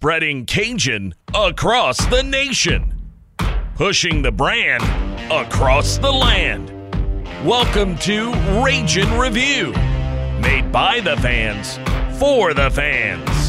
spreading Cajun across the nation, pushing the brand across the land. Welcome to Ragin' Review, made by the fans for the fans.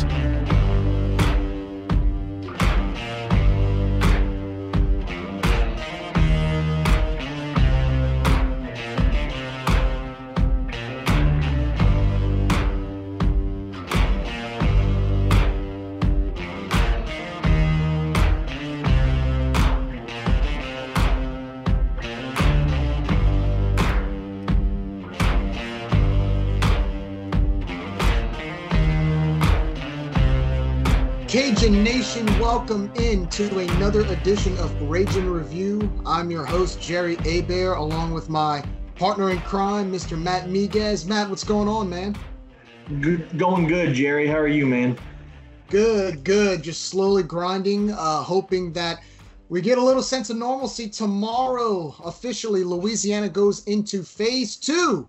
Cajun Nation, welcome in to another edition of Ragin' Review. I'm your host, Jerry Abear, along with my partner in crime, Mr. Matt Miguez. Matt, what's going on, man? Good, going good, Jerry. How are you, man? Good, good. Just slowly grinding, uh, hoping that we get a little sense of normalcy tomorrow. Officially, Louisiana goes into phase two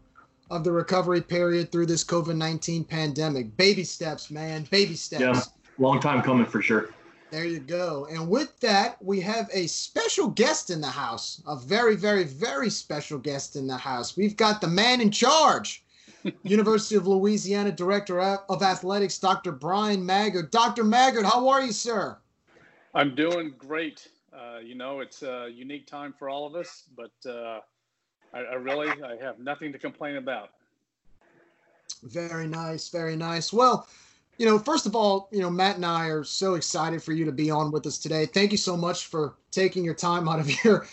of the recovery period through this COVID 19 pandemic. Baby steps, man. Baby steps. Yeah long time coming for sure. There you go. And with that, we have a special guest in the house, a very, very, very special guest in the house. We've got the man in charge, University of Louisiana Director of Athletics, Dr. Bryan Maggard. Dr. Maggard, how are you, sir? I'm doing great. Uh, you know, it's a unique time for all of us, but uh, I, I really I have nothing to complain about. Very nice, very nice. Well, you know, first of all, you know, Matt and I are so excited for you to be on with us today. Thank you so much for taking your time out of your,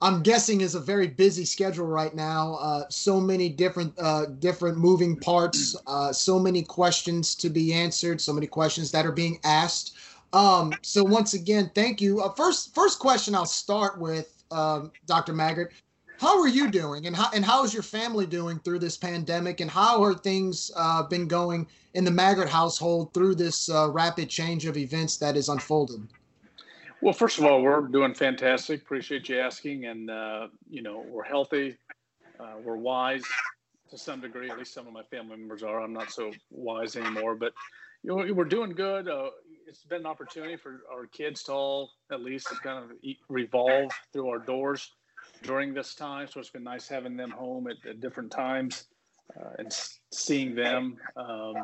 I'm guessing, is a very busy schedule right now. Uh, so many different, uh, different moving parts. Uh, so many questions to be answered. So many questions that are being asked. Um, so once again, thank you. Uh, first, first question I'll start with, um, Dr. Maggard. How are you doing, and how and how is your family doing through this pandemic, and how are things uh, been going in the Maggard household through this uh, rapid change of events that is unfolding? Well, first of all, we're doing fantastic. Appreciate you asking, and uh, you know we're healthy, uh, we're wise to some degree. At least some of my family members are. I'm not so wise anymore, but you know we're doing good. Uh, it's been an opportunity for our kids to all at least kind of revolve through our doors during this time. So it's been nice having them home at, at different times uh, and seeing them. Um,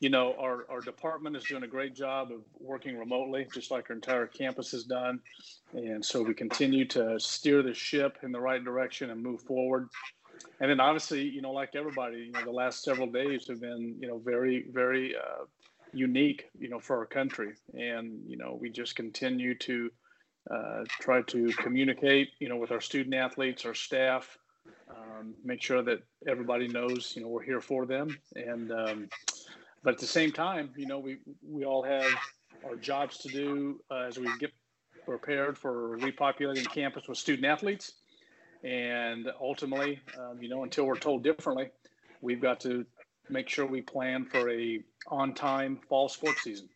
you know, our, our department is doing a great job of working remotely, just like our entire campus has done. And so we continue to steer the ship in the right direction and move forward. And then obviously, you know, like everybody, you know, the last several days have been, you know, very, very uh, unique, you know, for our country. And, you know, we just continue to uh, try to communicate, you know, with our student athletes, our staff, um, make sure that everybody knows, you know, we're here for them. And um, but at the same time, you know, we we all have our jobs to do uh, as we get prepared for repopulating campus with student athletes. And ultimately, um, you know, until we're told differently, we've got to make sure we plan for a on-time fall sports season.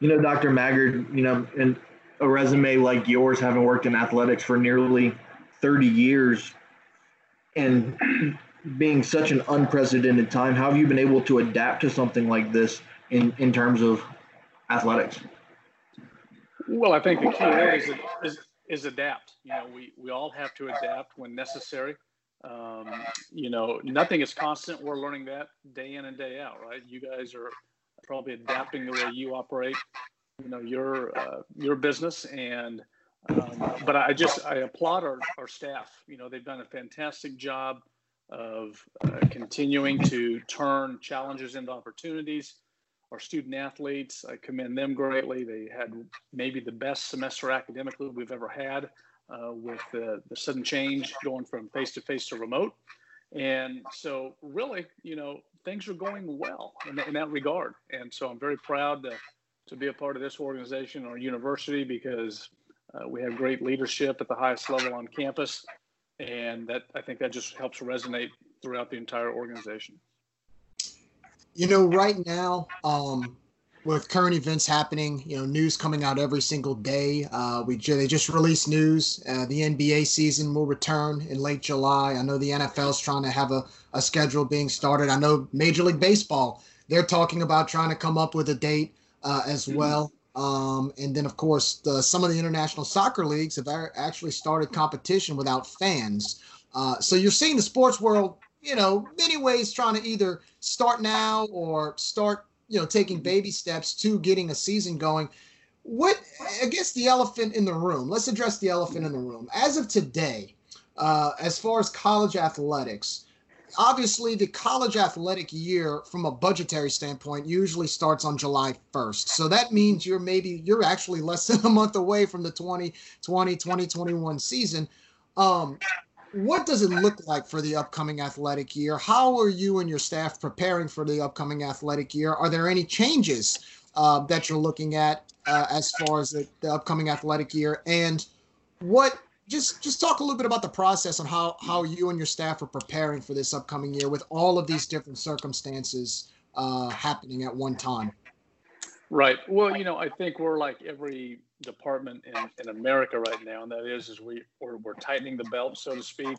You know, Dr. Maggard, you know, and a resume like yours, having worked in athletics for nearly 30 years and being such an unprecedented time, how have you been able to adapt to something like this in, in terms of athletics? Well, I think the key is, is, is adapt. You know, we, we all have to adapt when necessary. Um, you know, nothing is constant. We're learning that day in and day out, right? You guys are probably adapting the way you operate you know your uh, your business and um, but I just I applaud our, our staff. You know they've done a fantastic job of uh, continuing to turn challenges into opportunities. Our student athletes, I commend them greatly. They had maybe the best semester academically we've ever had uh, with the, the sudden change going from face to face to remote. And so, really, you know, things are going well in, in that regard. And so, I'm very proud to to be a part of this organization or university because uh, we have great leadership at the highest level on campus, and that I think that just helps resonate throughout the entire organization. You know, right now, um, with current events happening, you know, news coming out every single day. Uh, we they just released news. Uh, the NBA season will return in late July. I know the NFL is trying to have a, a schedule being started. I know Major League Baseball they're talking about trying to come up with a date uh, as well. Um, and then, of course, the, some of the international soccer leagues have actually started competition without fans. Uh, so you're seeing the sports world, you know, many ways trying to either start now or start, you know, taking baby steps to getting a season going. What, I guess, the elephant in the room, let's address the elephant in the room. As of today, uh, as far as college athletics, obviously the college athletic year from a budgetary standpoint usually starts on July 1st. So that means you're maybe you're actually less than a month away from the 2020 2021 season. Um, what does it look like for the upcoming athletic year? How are you and your staff preparing for the upcoming athletic year? Are there any changes uh, that you're looking at uh, as far as the, the upcoming athletic year? And what just just talk a little bit about the process on how how you and your staff are preparing for this upcoming year with all of these different circumstances uh, happening at one time. Right. Well, you know, I think we're like every department in, in America right now, and that is is we we're, we're tightening the belt, so to speak.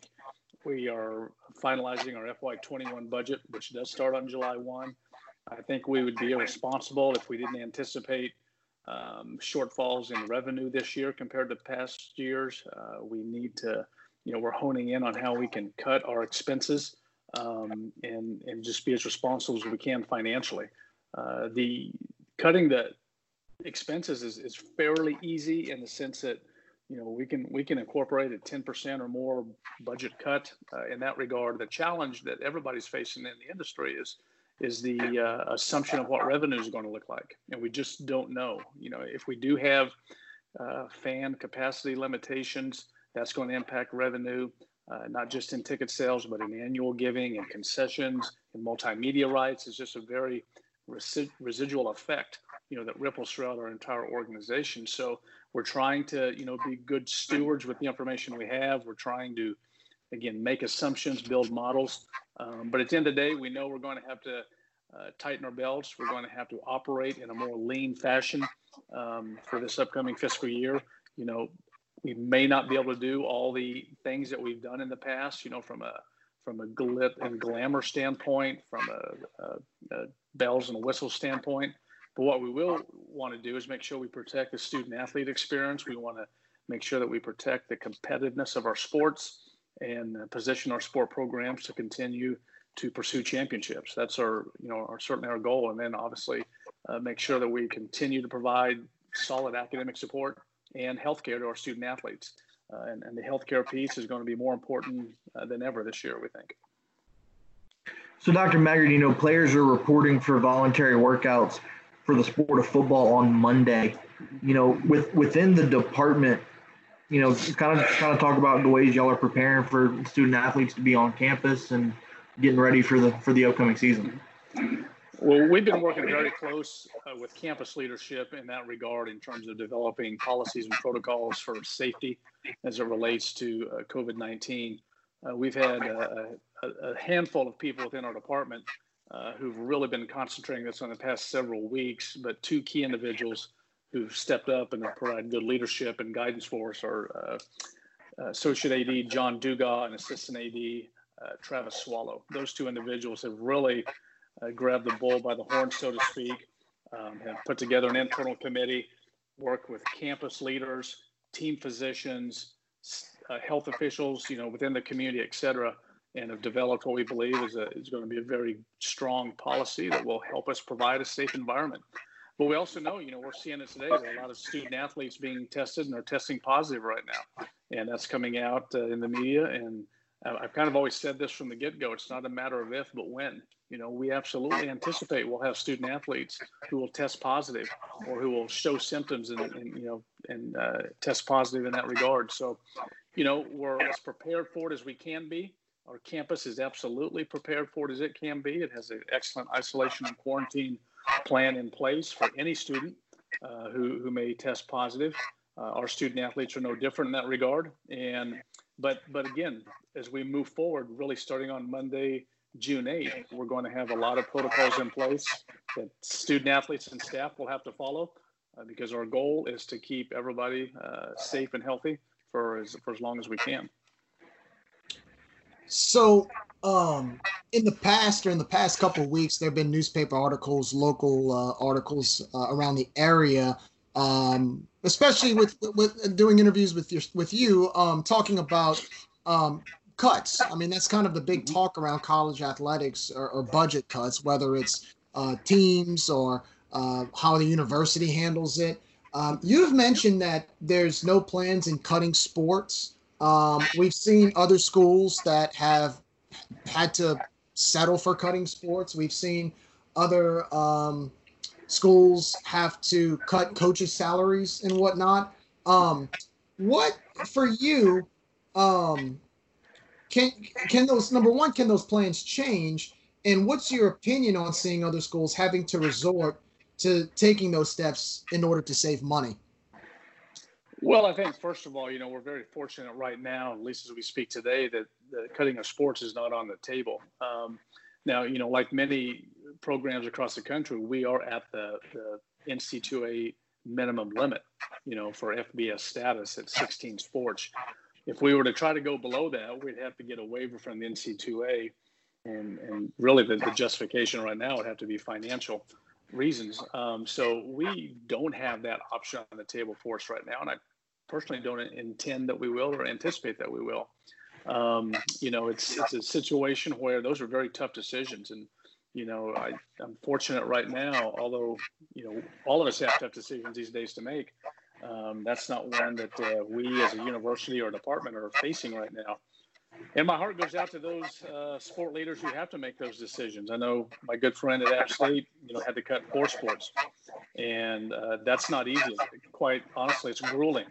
We are finalizing our FY21 budget, which does start on July 1. I think we would be irresponsible if we didn't anticipate um, shortfalls in revenue this year compared to past years. Uh, we need to, you know, we're honing in on how we can cut our expenses um, and and just be as responsible as we can financially. Uh, the cutting the expenses is, is fairly easy in the sense that you know we can we can incorporate a 10% or more budget cut uh, in that regard the challenge that everybody's facing in the industry is is the uh, assumption of what revenue is going to look like, and we just don't know. You know, if we do have uh, fan capacity limitations, that's going to impact revenue, uh, not just in ticket sales, but in annual giving and concessions and multimedia rights. It's just a very resi- residual effect, you know, that ripples throughout our entire organization. So we're trying to, you know, be good stewards with the information we have. We're trying to, again, make assumptions, build models, um, but at the end of the day, we know we're going to have to uh, tighten our belts. We're going to have to operate in a more lean fashion um, for this upcoming fiscal year. You know, we may not be able to do all the things that we've done in the past. You know, from a from a glit and glamour standpoint, from a, a, a bells and whistles standpoint. But what we will want to do is make sure we protect the student athlete experience. We want to make sure that we protect the competitiveness of our sports and uh, position our sport programs to continue to pursue championships. That's our, you know, our certainly our goal. And then obviously uh, make sure that we continue to provide solid academic support and healthcare to our student athletes. Uh, and, and the healthcare piece is going to be more important uh, than ever this year, we think. So, Dr. Maggard, you know, players are reporting for voluntary workouts for the sport of football on Monday. You know, with within the department, you know, kind of kind of talk about the ways y'all are preparing for student athletes to be on campus and getting ready for the for the upcoming season. Well, we've been working very close uh, with campus leadership in that regard in terms of developing policies and protocols for safety as it relates to uh, COVID 19. Uh, we've had a, a, handful of people within our department uh, who've really been concentrating this on the past several weeks, but two key individuals who've stepped up and provided good leadership and guidance for us are uh, Associate AD John Dugas and Assistant AD uh, Travis Swallow. Those two individuals have really uh, grabbed the bull by the horn, so to speak, um, have put together an internal committee, worked with campus leaders, team physicians, uh, health officials, you know, within the community, et cetera, and have developed what we believe is, a, is going to be a very strong policy that will help us provide a safe environment. But we also know, you know, we're seeing it today. Are a lot of student athletes being tested and they're testing positive right now. And that's coming out uh, in the media. And I've kind of always said this from the get go. It's not a matter of if, but when. You know, we absolutely anticipate we'll have student athletes who will test positive or who will show symptoms and, and you know, and uh, test positive in that regard. So, you know, we're as prepared for it as we can be. Our campus is absolutely prepared for it as it can be. It has an excellent isolation and quarantine plan in place for any student uh, who, who may test positive. Uh, our student athletes are no different in that regard. And but but again, as we move forward, really starting on Monday, June 8th, we're going to have a lot of protocols in place that student athletes and staff will have to follow uh, because our goal is to keep everybody uh, safe and healthy for as, for as long as we can. So, um, in the past or in the past couple of weeks, there have been newspaper articles, local uh, articles uh, around the area, um, especially with with doing interviews with your with you, um, talking about um, cuts. I mean, that's kind of the big mm-hmm. talk around college athletics or, or budget cuts, whether it's uh, teams or uh, how the university handles it. Um, you've mentioned that there's no plans in cutting sports. Um, we've seen other schools that have had to settle for cutting sports. We've seen other um, schools have to cut coaches' salaries and whatnot. Um, what for you? Um, can can those number one? Can those plans change? And what's your opinion on seeing other schools having to resort to taking those steps in order to save money? Well, I think first of all, you know, we're very fortunate right now, at least as we speak today, that the cutting of sports is not on the table. Um, now, you know, like many programs across the country, we are at the, the NC2A minimum limit, you know, for FBS status at 16 sports. If we were to try to go below that, we'd have to get a waiver from the NC2A. And, and really, the, the justification right now would have to be financial reasons. Um, so we don't have that option on the table for us right now, and I personally don't intend that we will or anticipate that we will. Um, you know, it's it's a situation where those are very tough decisions, and you know, I, I'm fortunate right now. Although you know, all of us have tough decisions these days to make. Um, that's not one that uh, we as a university or department are facing right now and my heart goes out to those uh, sport leaders who have to make those decisions. I know my good friend at App State, you know, had to cut four sports, and uh, that's not easy. Quite honestly, it's grueling.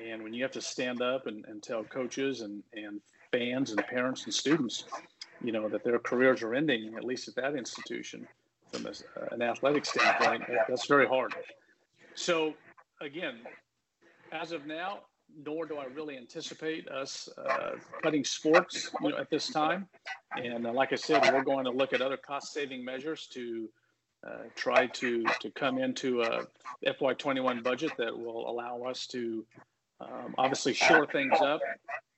And when you have to stand up and, and tell coaches and, and fans and parents and students, you know, that their careers are ending, at least at that institution, from a, an athletic standpoint, that's very hard. So, again, as of now, nor do I really anticipate us uh, cutting sports you know, at this time. And uh, like I said, we're going to look at other cost-saving measures to uh, try to to come into a FY21 budget that will allow us to um, obviously shore things up,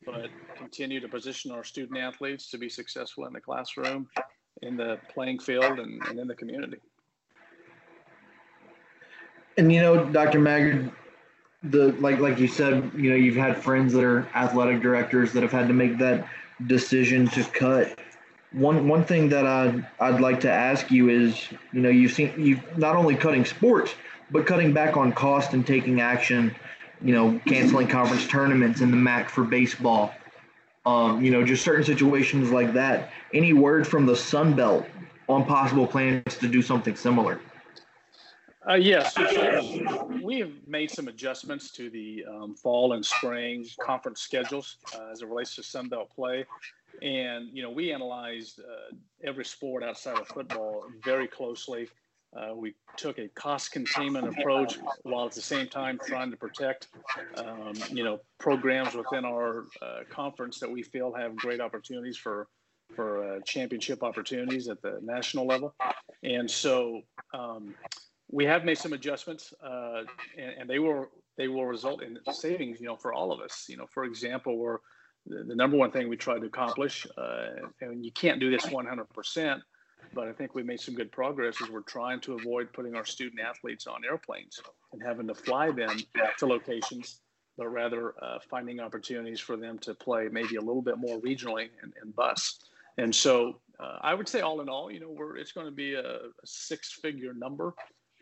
but continue to position our student athletes to be successful in the classroom, in the playing field, and, and in the community. And you know, Dr. Maggard, the like like you said, you know, you've had friends that are athletic directors that have had to make that decision to cut. One one thing that I I'd like to ask you is, you know, you've seen you not only cutting sports, but cutting back on cost and taking action. You know, canceling conference tournaments in the MAC for baseball. Um, you know, just certain situations like that. Any word from the Sun Belt on possible plans to do something similar? Uh, yes, we have made some adjustments to the um, fall and spring conference schedules uh, as it relates to Sun Belt play. And, you know, we analyzed uh, every sport outside of football very closely. Uh, we took a cost containment approach while at the same time trying to protect, um, you know, programs within our uh, conference that we feel have great opportunities for for uh, championship opportunities at the national level. And so, um, we have made some adjustments, uh, and, and, they will they will result in savings. You know, for all of us. You know, for example, we're the, the number one thing we try to accomplish, uh, and you can't do this 100%, but I think we made some good progress. Is we're trying to avoid putting our student athletes on airplanes and having to fly them to locations, but rather uh, finding opportunities for them to play maybe a little bit more regionally and, and bus. And so uh, I would say, all in all, you know, we're it's going to be a, a six-figure number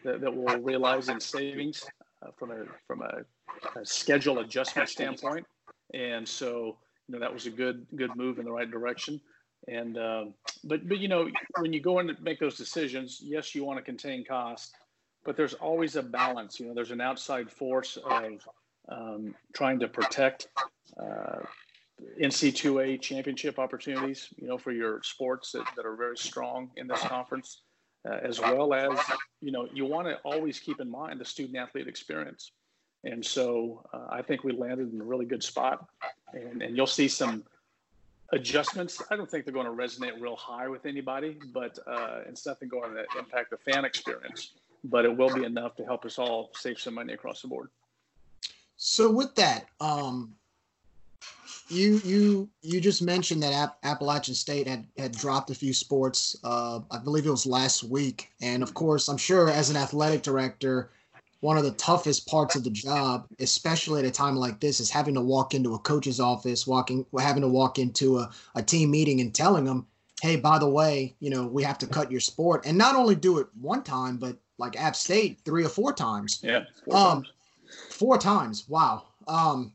that, that we'll realize in savings uh, from a from a, a, schedule adjustment standpoint. And so, you know, that was a good good move in the right direction. And um, but but you know, when you go in to make those decisions, yes, you want to contain costs, but there's always a balance. You know, there's an outside force of um, trying to protect. Uh, NC2A championship opportunities, you know, for your sports that, that are very strong in this conference uh, as well as you know you want to always keep in mind the student athlete experience. And so uh, i think we landed in a really good spot. And, and you'll see some adjustments. I don't think they're going to resonate real high with anybody but uh, it's nothing going to impact the fan experience. But it will be enough to help us all save some money across the board. So with that um, you you you just mentioned that App- Appalachian State had had dropped a few sports. Uh, I believe it was last week, and of course, I'm sure as an athletic director, one of the toughest parts of the job, especially at a time like this, is having to walk into a coach's office, walking, having to walk into a, a team meeting and telling them, "Hey, by the way, you know, we have to cut your sport," and not only do it one time, but like App State three or four times. Yeah. Four um, times. four times. Wow. Um,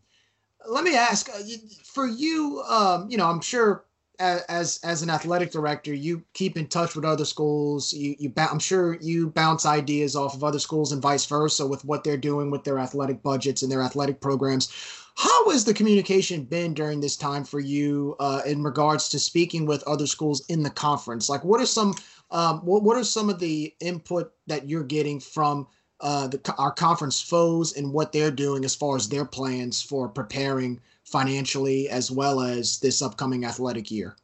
let me ask uh, for you. Um, you know, I'm sure as as an athletic director, you keep in touch with other schools. You you I'm sure you bounce ideas off of other schools and vice versa with what they're doing with their athletic budgets and their athletic programs. How has the communication been during this time for you uh, in regards to speaking with other schools in the conference? Like, what are some um, what what are some of the input that you're getting from uh, the, our conference foes and what they're doing as far as their plans for preparing financially as well as this upcoming athletic year?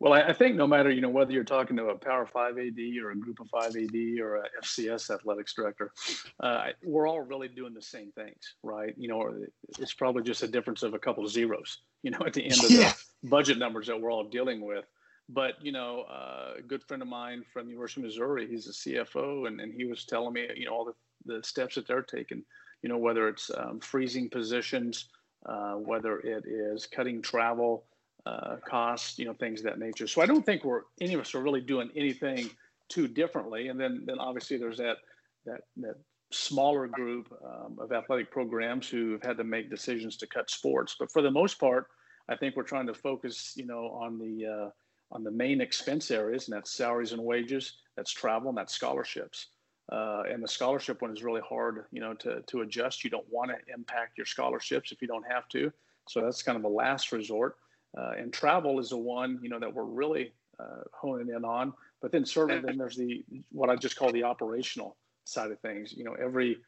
Well, I, I think no matter you know whether you're talking to a Power Five AD or a Group of Five AD or a FCS athletics director, uh, we're all really doing the same things, right? You know, it's probably just a difference of a couple of zeros, you know, at the end of yeah. the budget numbers that we're all dealing with. But you know, uh, a good friend of mine from University of Missouri, he's a CFO, and, and he was telling me, you know, all the, the steps that they're taking. You know, whether it's um, freezing positions, uh, whether it is cutting travel uh, costs, you know, things of that nature. So I don't think we're any of us are really doing anything too differently. And then then obviously there's that that that smaller group um, of athletic programs who have had to make decisions to cut sports. But for the most part, I think we're trying to focus, you know, on the uh, on the main expense areas, and that's salaries and wages, that's travel, and that's scholarships. Uh, and the scholarship one is really hard, you know, to, to adjust. You don't want to impact your scholarships if you don't have to. So that's kind of a last resort. Uh, and travel is the one, you know, that we're really uh, honing in on. But then certainly then there's the what I just call the operational side of things. You know, every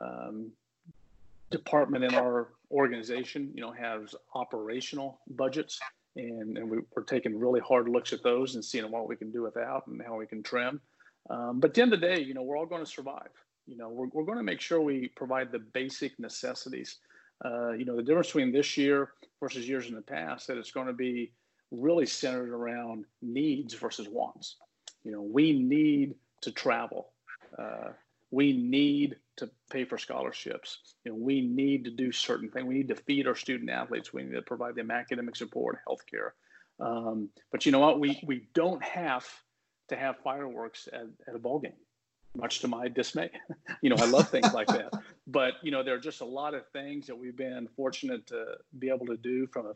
um, department in our organization, you know, has operational budgets and, and we, are taking really hard looks at those and seeing what we can do without and how we can trim. Um, but at the end of the day, you know, we're all going to survive. You know, we're, we're going to make sure we provide the basic necessities. Uh, you know, the difference between this year versus years in the past that it's going to be really centered around needs versus wants. You know, we need to travel. Uh, we need to pay for scholarships. You know, we need to do certain things. We need to feed our student athletes. We need to provide them academic support, healthcare. Um, but you know what? We we don't have to have fireworks at, at a ball game, much to my dismay. you know, I love things like that. But you know, there are just a lot of things that we've been fortunate to be able to do from a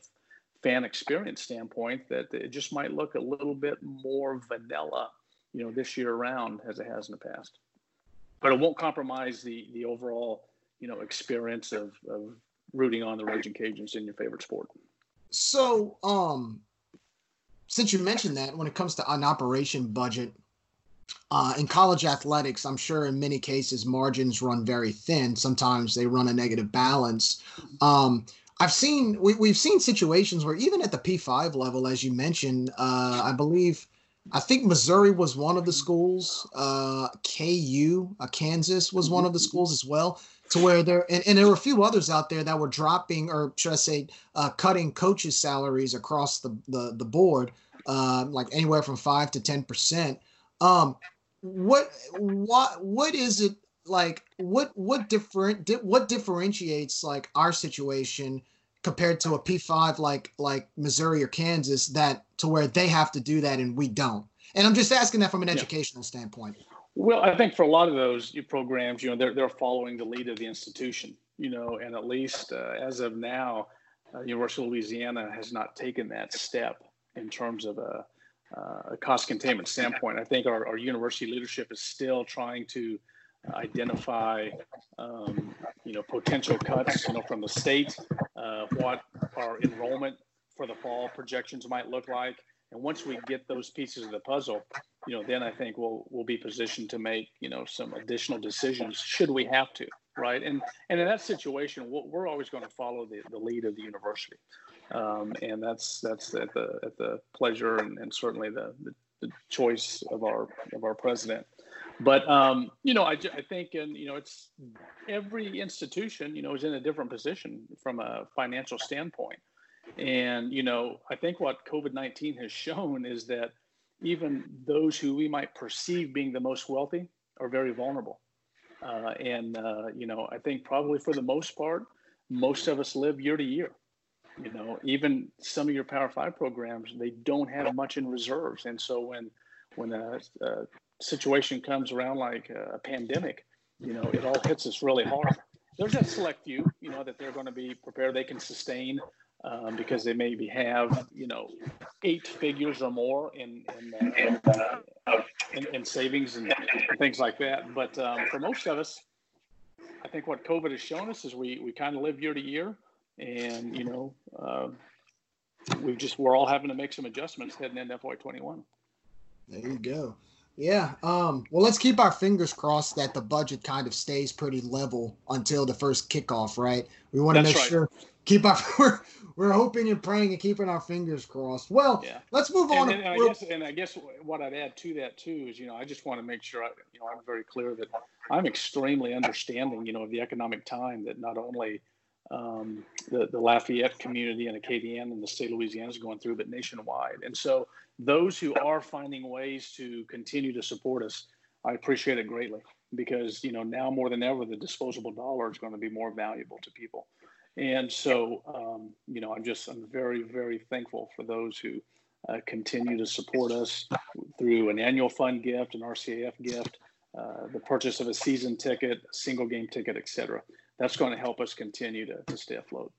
fan experience standpoint that it just might look a little bit more vanilla, you know, this year around as it has in the past but it won't compromise the the overall you know experience of, of rooting on the Ragin' Cajuns in your favorite sport. So, um, since you mentioned that, when it comes to an operation budget uh, in college athletics, I'm sure in many cases margins run very thin. Sometimes they run a negative balance. Um, I've seen we, we've seen situations where even at the P5 level, as you mentioned, uh, I believe I think Missouri was one of the schools. Uh, KU, uh, Kansas was one of the mm-hmm. schools as well. To where there and, and, there were a few others out there that were dropping, or should I say, uh, cutting coaches' salaries across the the, the board, uh, like anywhere from five to ten percent. Um, what what what is it like? What what different what differentiates like our situation compared to a P5 like like Missouri or Kansas that to where they have to do that and we don't. And I'm just asking that from an educational standpoint. Well, I think for a lot of those programs, you know, they're they're following the lead of the institution, you know, and at least uh, as of now, uh, University of Louisiana has not taken that step in terms of a, uh, a cost containment standpoint. I think our, our university leadership is still trying to identify um, you know potential cuts you know from the state uh, what our enrollment for the fall projections might look like. And once we get those pieces of the puzzle you know then i think we'll we'll be positioned to make you know some additional decisions should we have to right? And and in that situation we're always going to follow the, the lead of the university. Um, and that's that's at the at the pleasure and, and certainly the, the, the choice of our of our president But um, you know, I, I think, and you know, it's every institution, you know, is in a different position from a financial standpoint. And you know, I think what COVID nineteen has shown is that even those who we might perceive being the most wealthy are very vulnerable. Uh, and uh, you know, I think probably for the most part, most of us live year to year. You know, even some of your Power Five programs, they don't have much in reserves, and so when when a, a situation comes around like a pandemic, you know, it all hits us really hard. There's a select few, you know, that they're going to be prepared, they can sustain um, because they maybe have, you know, eight figures or more in in, uh, in, in, savings and, things like that. But um, for most of us, I think what COVID has shown us is we we kind of live year to year, and you know, uh, we just we're all having to make some adjustments heading into FY21. There you go. Yeah. Um, well, let's keep our fingers crossed that the budget kind of stays pretty level until the first kickoff, right? We want to make right. sure keep our we're, we're hoping and praying and keeping our fingers crossed. Well, yeah. let's move on. And, and, I guess, and I guess what I'd add to that too is, you know, I just want to make sure I, you know, I'm very clear that I'm extremely understanding, you know, of the economic time that not only um, the, the Lafayette community and Acadiana and the state of Louisiana is going through, but nationwide. And so those who are finding ways to continue to support us, I appreciate it greatly because, you know, now more than ever, the disposable dollar is going to be more valuable to people. And so, um, you know, I'm just, I'm very, very thankful for those who uh, continue to support us through an annual fund gift, an RCAF gift, uh, the purchase of a season ticket, single game ticket, et cetera that's going to help us continue to, to stay afloat.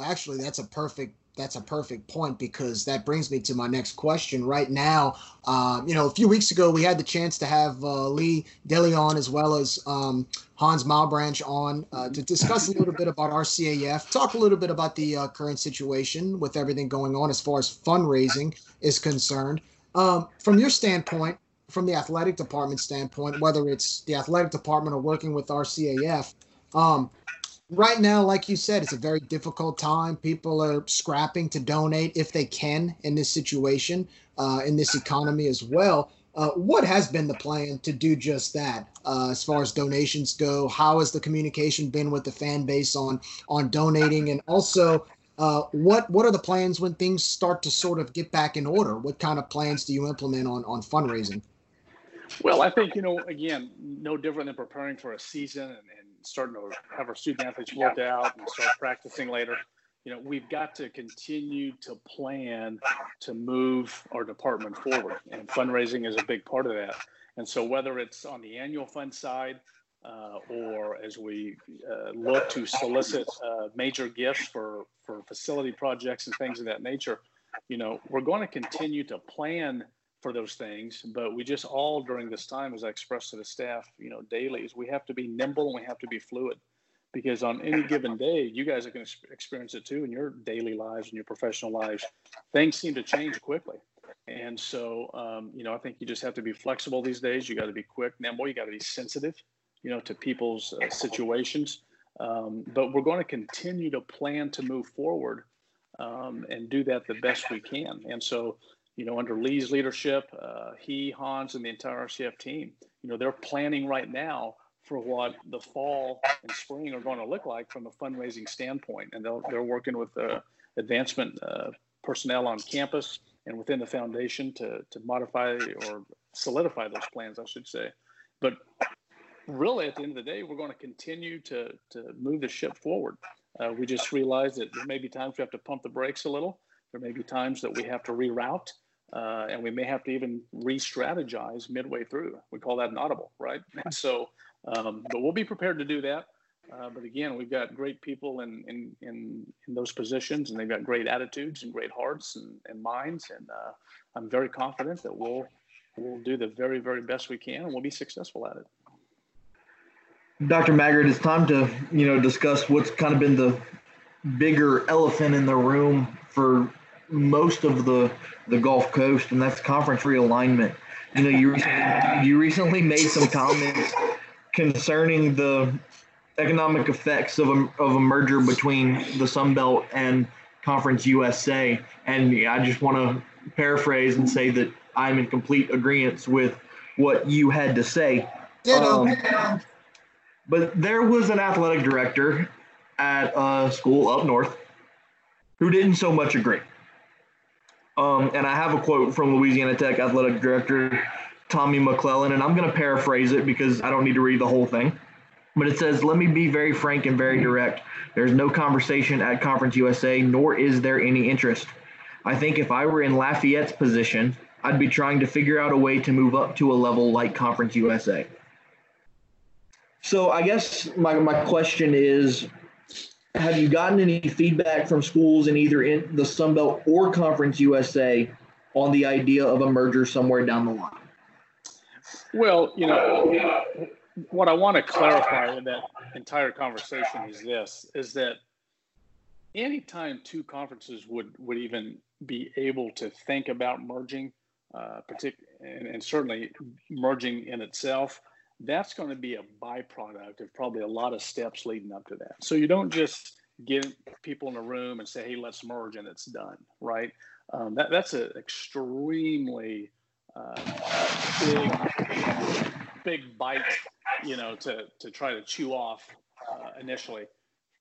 Actually, that's a perfect that's a perfect point because that brings me to my next question. Right now, um, you know, a few weeks ago we had the chance to have uh, Lee DeLeon as well as um, Hans Malbranch on uh, to discuss a little bit about RCAF, talk a little bit about the uh, current situation with everything going on as far as fundraising is concerned. Um, from your standpoint, from the athletic department standpoint, whether it's the athletic department or working with RCAF, um, right now, like you said, it's a very difficult time. People are scrapping to donate if they can in this situation, uh, in this economy as well. Uh, what has been the plan to do just that uh, as far as donations go? How has the communication been with the fan base on on donating, and also uh, what what are the plans when things start to sort of get back in order? What kind of plans do you implement on on fundraising? Well, I think you know again, no different than preparing for a season and, and starting to have our student athletes work out and start practicing later. You know, we've got to continue to plan to move our department forward, and fundraising is a big part of that. And so, whether it's on the annual fund side, uh, or as we uh, look to solicit uh, major gifts for for facility projects and things of that nature, you know, we're going to continue to plan for those things. But we just all during this time, as I expressed to the staff, you know, daily, is we have to be nimble and we have to be fluid, because on any given day, you guys are going to experience it too in your daily lives and your professional lives. Things seem to change quickly. And so, um, you know, I think you just have to be flexible these days. You got to be quick, nimble. You got to be sensitive, you know, to people's uh, situations. Um, but we're going to continue to plan to move forward um, and do that the best we can. And so, you know, under Lee's leadership, uh, he, Hans, and the entire RCF team, you know, they're planning right now for what the fall and spring are going to look like from a fundraising standpoint. And they're working with the advancement uh, personnel on campus and within the foundation to, to modify or solidify those plans, I should say. But really, at the end of the day, we're going to continue to, to move the ship forward. Uh, we just realized that there may be times we have to pump the brakes a little. There may be times that we have to reroute uh, and we may have to even re-strategize midway through. We call that an audible, right? And so, um, but we'll be prepared to do that. Uh, but again, we've got great people in, in, in, in, those positions, and they've got great attitudes and great hearts and, and minds. And uh, I'm very confident that we'll we'll do the very very best we can, and we'll be successful at it. Dr. Maggard, it's time to you know discuss what's kind of been the bigger elephant in the room for most of the the Gulf Coast, and that's conference realignment. You know, you recently, you recently made some comments concerning the economic effects of a, of a merger between the Sun Belt and Conference USA, and I just want to paraphrase and say that I'm in complete agreement with what you had to say. Um, but there was an athletic director at a school up north who didn't so much agree. Um, and I have a quote from Louisiana Tech athletic director Tommy McClelland, and I'm going to paraphrase it because I don't need to read the whole thing. But it says, Let me be very frank and very direct. There's no conversation at Conference USA, nor is there any interest. I think if I were in Lafayette's position, I'd be trying to figure out a way to move up to a level like Conference USA. So I guess my, my question is have you gotten any feedback from schools in either in the Sun Belt or Conference USA on the idea of a merger somewhere down the line? Well, you know, what I want to clarify in that entire conversation is this: is that anytime two conferences would would even be able to think about merging, uh, partic- and, and certainly merging in itself, that's going to be a byproduct of probably a lot of steps leading up to that. So you don't just get people in a room and say, "Hey, let's merge," and it's done, right? Um, that that's an extremely uh, big big bite, you know, to to try to chew off uh, initially.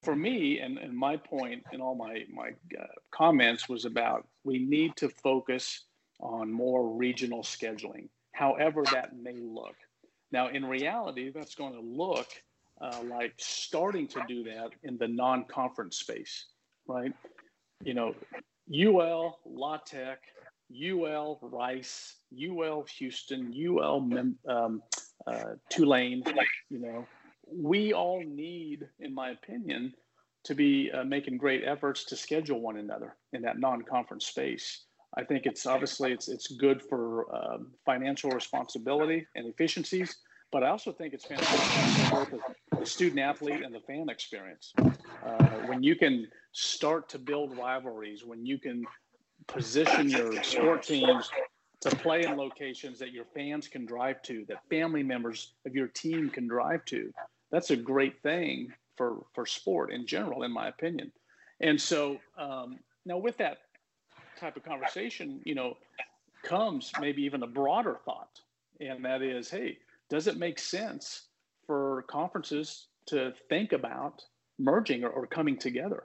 For me, and, and my point in all my my uh, comments was about we need to focus on more regional scheduling, however that may look. Now, in reality, that's going to look uh, like starting to do that in the non-conference space, right? You know, UL, La Tech, UL Rice, UL Houston, UL um, uh, Tulane, you know, we all need, in my opinion, to be uh, making great efforts to schedule one another in that non-conference space. I think it's obviously it's it's good for um, financial responsibility and efficiencies, but I also think it's fantastic for the student athlete and the fan experience. Uh, when you can start to build rivalries, when you can position your sport teams to play in locations that your fans can drive to, that family members of your team can drive to. That's a great thing for for sport in general, in my opinion. And so um, now with that type of conversation, you know, comes maybe even a broader thought, and that is, hey, does it make sense for conferences to think about merging or, or coming together?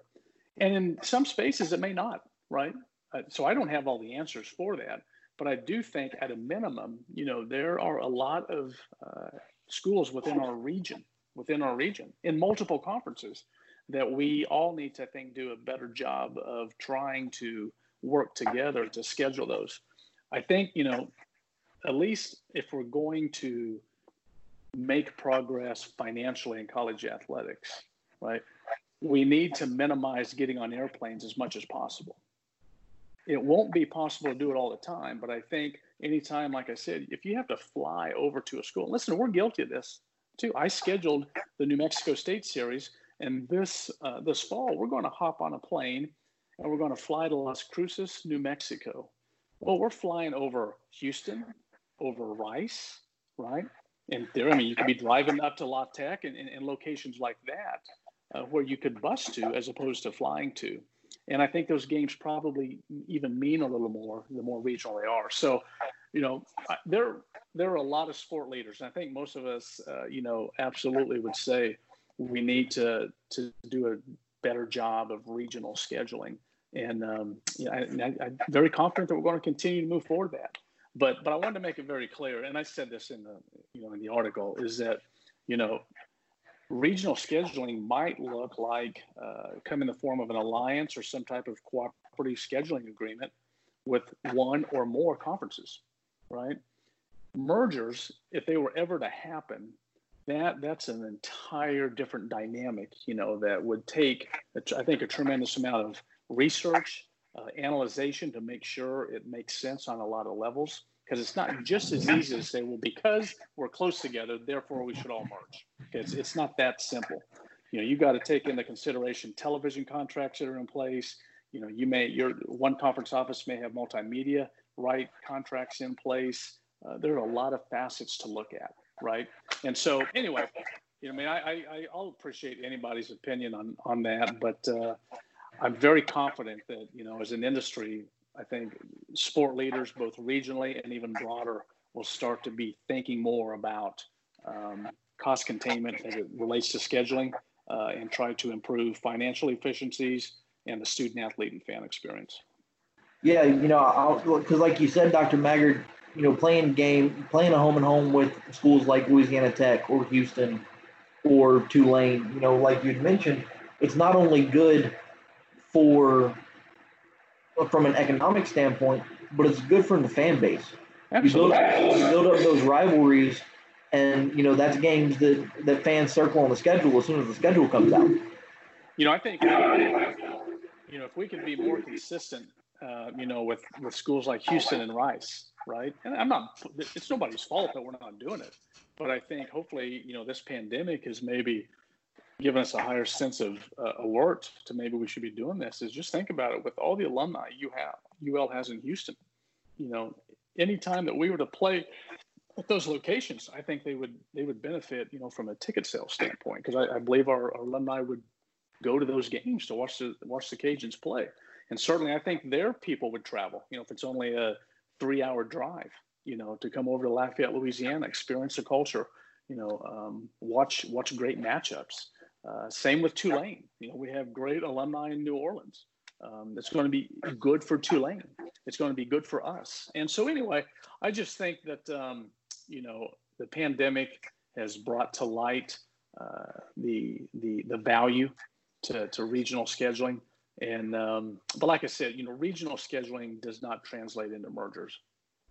And in some spaces, it may not, right? Uh, so I don't have all the answers for that, but I do think at a minimum, you know, there are a lot of uh, schools within our region, within our region, in multiple conferences, that we all need to I think do a better job of trying to work together to schedule those. I think you know, at least if we're going to make progress financially in college athletics, right? We need to minimize getting on airplanes as much as possible it won't be possible to do it all the time, but I think anytime, like I said, if you have to fly over to a school, listen, we're guilty of this too. I scheduled the New Mexico State series, and this uh, this fall we're going to hop on a plane and we're going to fly to Las Cruces, New Mexico. Well, we're flying over Houston, over Rice, right? And there, I mean, you could be driving up to La Tech and, and, and locations like that uh, where you could bus to as opposed to flying to. And I think those games probably even mean a little more the more regional they are. So, you know, there there are a lot of sport leaders, and I think most of us, uh, you know, absolutely would say we need to to do a better job of regional scheduling. And um, know, I, am very confident that we're going to continue to move forward that. But but I wanted to make it very clear, and I said this in the you know in the article, is that you know regional scheduling might look like uh, come in the form of an alliance or some type of cooperative scheduling agreement with one or more conferences, right? Mergers, if they were ever to happen, that that's an entire different dynamic, you know, that would take, I think, a tremendous amount of research, uh, analyzation to make sure it makes sense on a lot of levels because it's not just as easy to say, well, because we're close together, therefore we should all merge. It's, it's not that simple. You know, you got to take into consideration television contracts that are in place. You know, you may, your one conference office may have multimedia right contracts in place. Uh, there are a lot of facets to look at, right? And so, anyway, you know, I mean, I, I, I'll appreciate anybody's opinion on on that, but uh, I'm very confident that you know, as an industry, I think sport leaders, both regionally and even broader, will start to be thinking more about um, cost containment as it relates to scheduling uh, and try to improve financial efficiencies and the student athlete and fan experience. Yeah, you know, because like you said, Dr. Maggard, you know, playing game, playing a home and home with schools like Louisiana Tech or Houston or Tulane, you know, like you'd mentioned, it's not only good for from an economic standpoint, but it's good for the fan base. Absolutely. You build, you build up those rivalries, and you know that's games that that fans circle on the schedule as soon as the schedule comes out. You know, I think you know if we could be more consistent, uh, you know, with with schools like Houston and Rice, right? And I'm not. It's nobody's fault that we're not doing it, but I think hopefully, you know, this pandemic has maybe given us a higher sense of uh, alert to maybe we should be doing this. Is just think about it with all the alumni you have, UL has in Houston. You know, anytime that we were to play at those locations, I think they would they would benefit, you know, from a ticket sales standpoint because I, I, believe our, our, alumni would go to those games to watch the watch the Cajuns play, and certainly I think their people would travel. You know, if it's only a three hour drive, you know, to come over to Lafayette, Louisiana, experience the culture, you know, um, watch watch great matchups. Uh, same with Tulane. You know, we have great alumni in New Orleans. Um, it's going to be good for Tulane. It's going to be good for us. And so, anyway, I just think that um, you know the pandemic has brought to light uh, the the the value to, to regional scheduling. And um, but like I said, you know, regional scheduling does not translate into mergers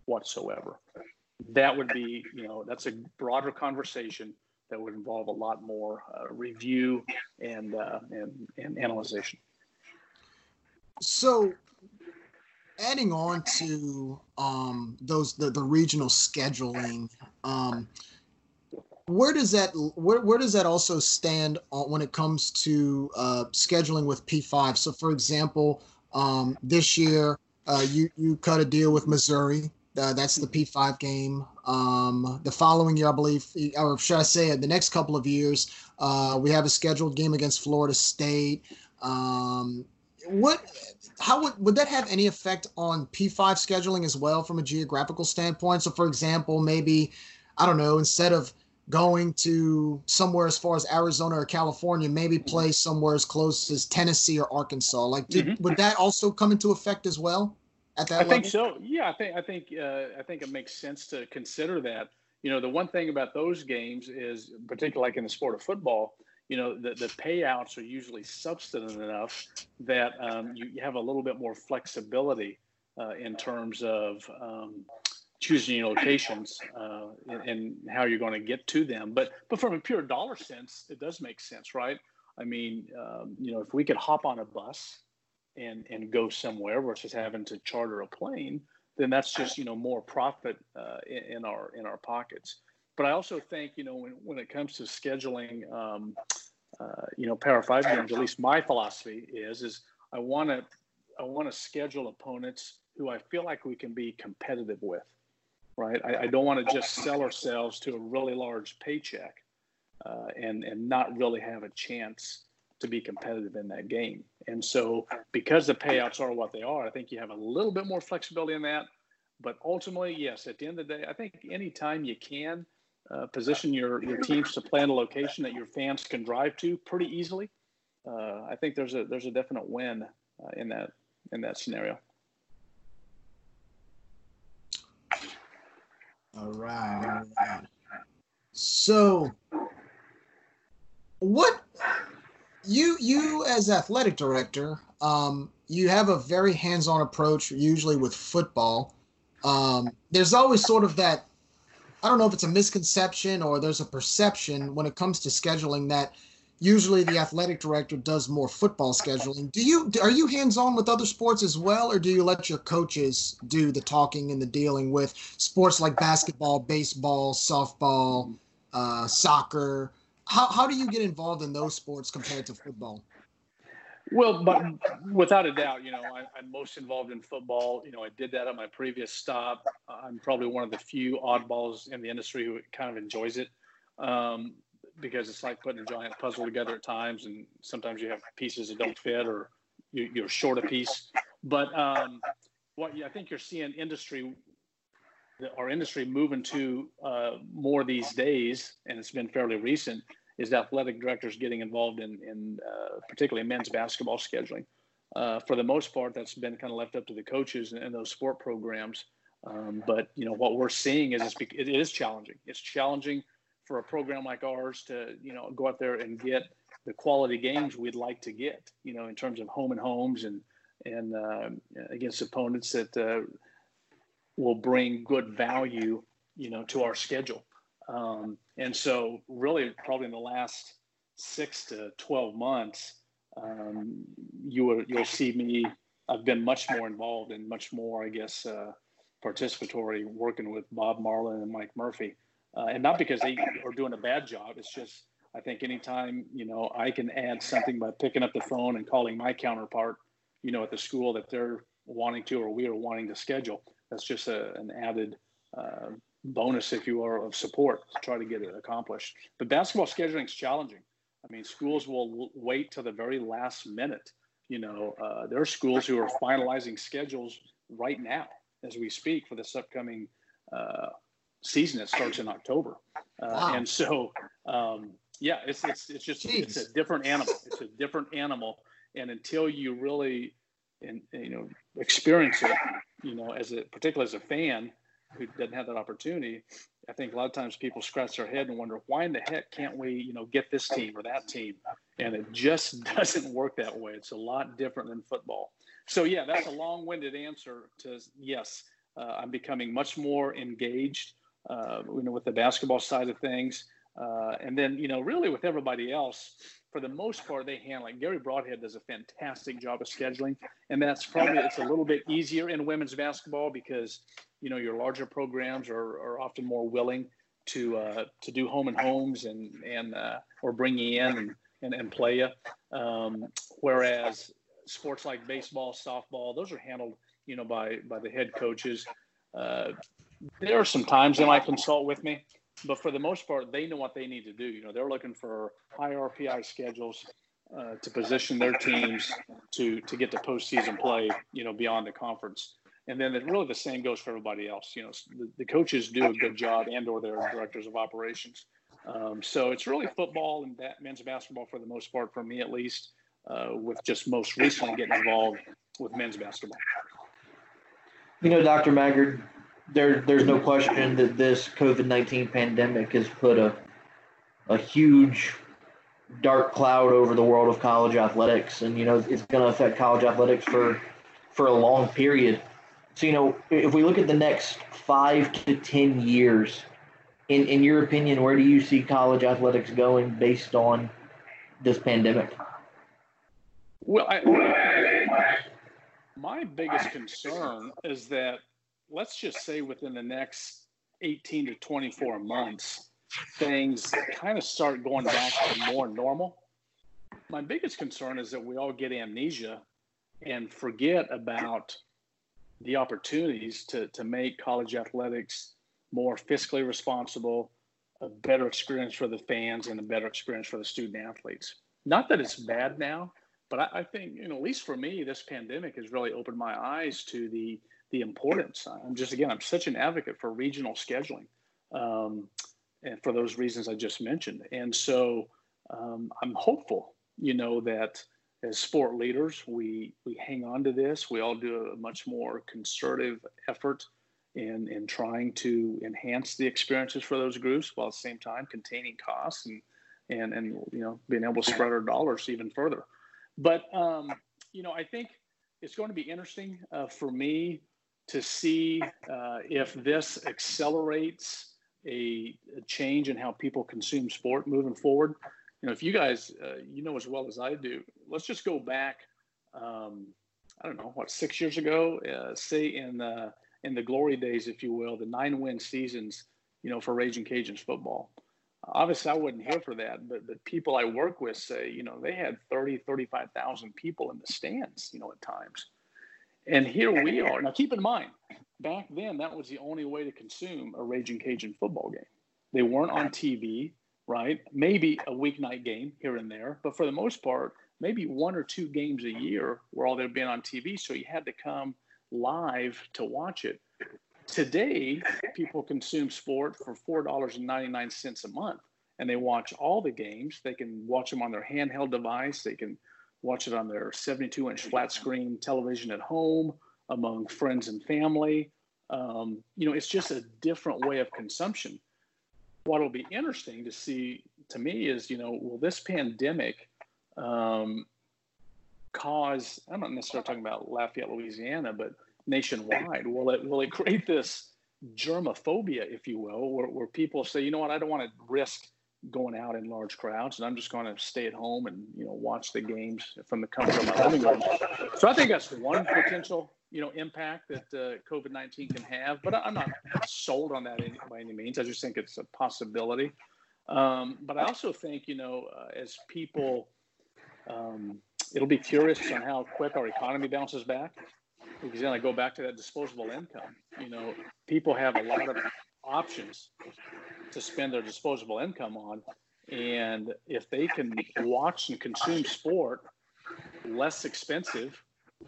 whatsoever. That would be, you know, that's a broader conversation that would involve a lot more uh, review and, uh, and and analyzation. So, adding on to um, those the, the regional scheduling, um, where does that where, where does that also stand on, when it comes to uh, scheduling with P5? So, for example, um, this year uh, you you cut a deal with Missouri. Uh, that's the P5 game. Um, the following year, I believe, or should I say, the next couple of years, uh, we have a scheduled game against Florida State. Um, what how would would that have any effect on P5 scheduling as well from a geographical standpoint? So for example, maybe I don't know, instead of going to somewhere as far as Arizona or California, maybe play somewhere as close as Tennessee or Arkansas. Like, did, mm-hmm. would that also come into effect as well at that I level? think so. Yeah, I think I think uh, I think it makes sense to consider that. You know, the one thing about those games is, particularly like in the sport of football, you know the, the payouts are usually substantive enough that um, you, you, have a little bit more flexibility uh, in terms of um, choosing your locations uh, and, and, how you're going to get to them but but from a pure dollar sense it does make sense right i mean um, you know if we could hop on a bus and and go somewhere versus having to charter a plane then that's just you know more profit uh, in, our in our pockets but I also think, you know, when, when it comes to scheduling, um, uh, you know, Power Five games, at least my philosophy is, is I want to, I want to schedule opponents who I feel like we can be competitive with, right? I, I don't want to just sell ourselves to a really large paycheck uh, and and not really have a chance to be competitive in that game. And so, because the payouts are what they are, I think you have a little bit more flexibility in that. But ultimately, yes, at the end of the day, I think anytime you can uh, position your, your teams to play in a location that your fans can drive to pretty easily. Uh, I think there's a there's a definite win uh, in that in that scenario. All right. All right. So, what you you as athletic director, um, you have a very hands-on approach, usually with football. Um, there's always sort of that I don't know if it's a misconception or there's a perception when it comes to scheduling that usually the athletic director does more football scheduling. Do you are you hands on with other sports as well, or do you let your coaches do the talking and the dealing with sports like basketball, baseball, softball, uh, soccer? How how do you get involved in those sports compared to football? Well, but without a doubt, you know, I, am most involved in football. You know, I did that at my previous stop. I'm probably one of the few oddballs in the industry who kind of enjoys it um, because it's like putting a giant puzzle together at times, and sometimes you have pieces that don't fit or you, are short a piece. But um, what I think you're seeing industry our industry moving to uh, more these days, and it's been fairly recent, is athletic directors getting involved in, in uh, particularly men's basketball scheduling. Uh, for the most part, that's been kind of left up to the coaches and, and those sport programs. Um, but you know what we're seeing is it is challenging. It's challenging for a program like ours to you know go out there and get the quality games we'd like to get. You know, in terms of home and homes and and uh, against opponents that uh, will bring good value, you know, to our schedule. Um, and so, really, probably in the last six to twelve months, um, you will you'll see me. I've been much more involved and much more, I guess, uh, participatory, working with Bob Marlin and Mike Murphy, uh, and not because they are doing a bad job. It's just I think anytime you know I can add something by picking up the phone and calling my counterpart, you know, at the school that they're wanting to or we are wanting to schedule. That's just a, an added uh, bonus, if you are, of support to try to get it accomplished. But basketball scheduling is challenging. I mean, schools will wait to the very last minute. You know, uh, there are schools who are finalizing schedules right now as we speak for this upcoming uh, season that starts in October. Uh, wow. And so, um, yeah, it's, it's, it's just, Jeez. it's a different animal. It's a different animal. And until you really, and, you know, experience it, you know, as a, particularly as a fan who doesn't have that opportunity, I think a lot of times people scratch their head and wonder why in the heck can't we, you know, get this team or that team? And it just doesn't work that way. It's a lot different than football. So yeah, that's a long-winded answer to yes. Uh, I'm becoming much more engaged, uh, you know, with the basketball side of things, uh, and then you know, really with everybody else. For the most part, they handle it. Garry Brodhead does a fantastic job of scheduling, and that's probably it's a little bit easier in women's basketball because you know your larger programs are, are often more willing to uh, to do home and homes and and uh, or bring you in and and, and play you. Um, whereas sports like baseball, softball, those are handled, you know, by by the head coaches. Uh, there are some times they might consult with me, but for the most part, they know what they need to do. You know, they're looking for high RPI schedules uh, to position their teams to to get to postseason play. You know, beyond the conference. And then it, really the same goes for everybody else. You know, the, the coaches do a good job, and or their directors of operations. Um, so it's really football and that men's basketball for the most part, for me at least uh, with just most recently getting involved with men's basketball. You know, Dr. Maggard, there, there's no question that this COVID 19 pandemic has put a, a huge dark cloud over the world of college athletics. And, you know, it's going to affect college athletics for, for a long period. So, you know, if we look at the next five to 10 years, in, in your opinion, where do you see college athletics going based on this pandemic? Well, I, my biggest concern is that let's just say within the next 18 to 24 months, things kind of start going back to more normal. My biggest concern is that we all get amnesia and forget about the opportunities to, to make college athletics more fiscally responsible, a better experience for the fans, and a better experience for the student athletes. Not that it's bad now, but I, I, think you know at least for me this pandemic has really opened my eyes to the the importance. I'm just again i'm such an advocate for regional scheduling um, and for those reasons i just mentioned. And so um, i'm hopeful you know that as sport leaders we we hang on to this. We all do a much more concerted effort in in trying to enhance the experiences for those groups while at the same time containing costs and and and you know being able to spread our dollars even further but um, you know, I think it's going to be interesting uh, for me to see uh, if this accelerates a, a, change in how people consume sport moving forward. You know, if you guys, uh, you know as well as I do, let's just go back. Um, I don't know what six years ago, uh, say in the in the glory days, if you will, the nine win seasons. You know, for Ragin' Cajuns football obviously I wasn't here for that, but but people I work with say, you know, they had 30, 35,000 people in the stands, you know, at times. And here we are. Now keep in mind, back then that was the only way to consume a Ragin' Cajun football game. They weren't on TV, right? Maybe a weeknight game here and there, but for the most part, maybe one or two games a year were all they'd been on TV. So you had to come live to watch it. Today, people consume sport for four dollars and ninety nine cents a month, and they watch all the games. They can watch them on their handheld device. They can watch it on their 72 inch flat screen television at home among friends and family. Um, you know, it's just a different way of consumption. What'll be interesting to see to me is, you know, will this pandemic um, cause? I'm not necessarily talking about Lafayette, Louisiana, but nationwide. Will it will it create this germophobia, if you will, where, where people say, you know what, I don't want to risk going out in large crowds, and I'm just going to stay at home and you know watch the games from the comfort of my living room. So I think that's one potential you know impact that uh, COVID nineteen can have. But I'm not sold on that by any means. I just think it's a possibility. Um, but I also think you know uh, as people, um, it'll be curious on how quick our economy bounces back. Because then I go back to that disposable income. You know, people have a lot of options to spend their disposable income on. And if they can watch and consume sport less expensive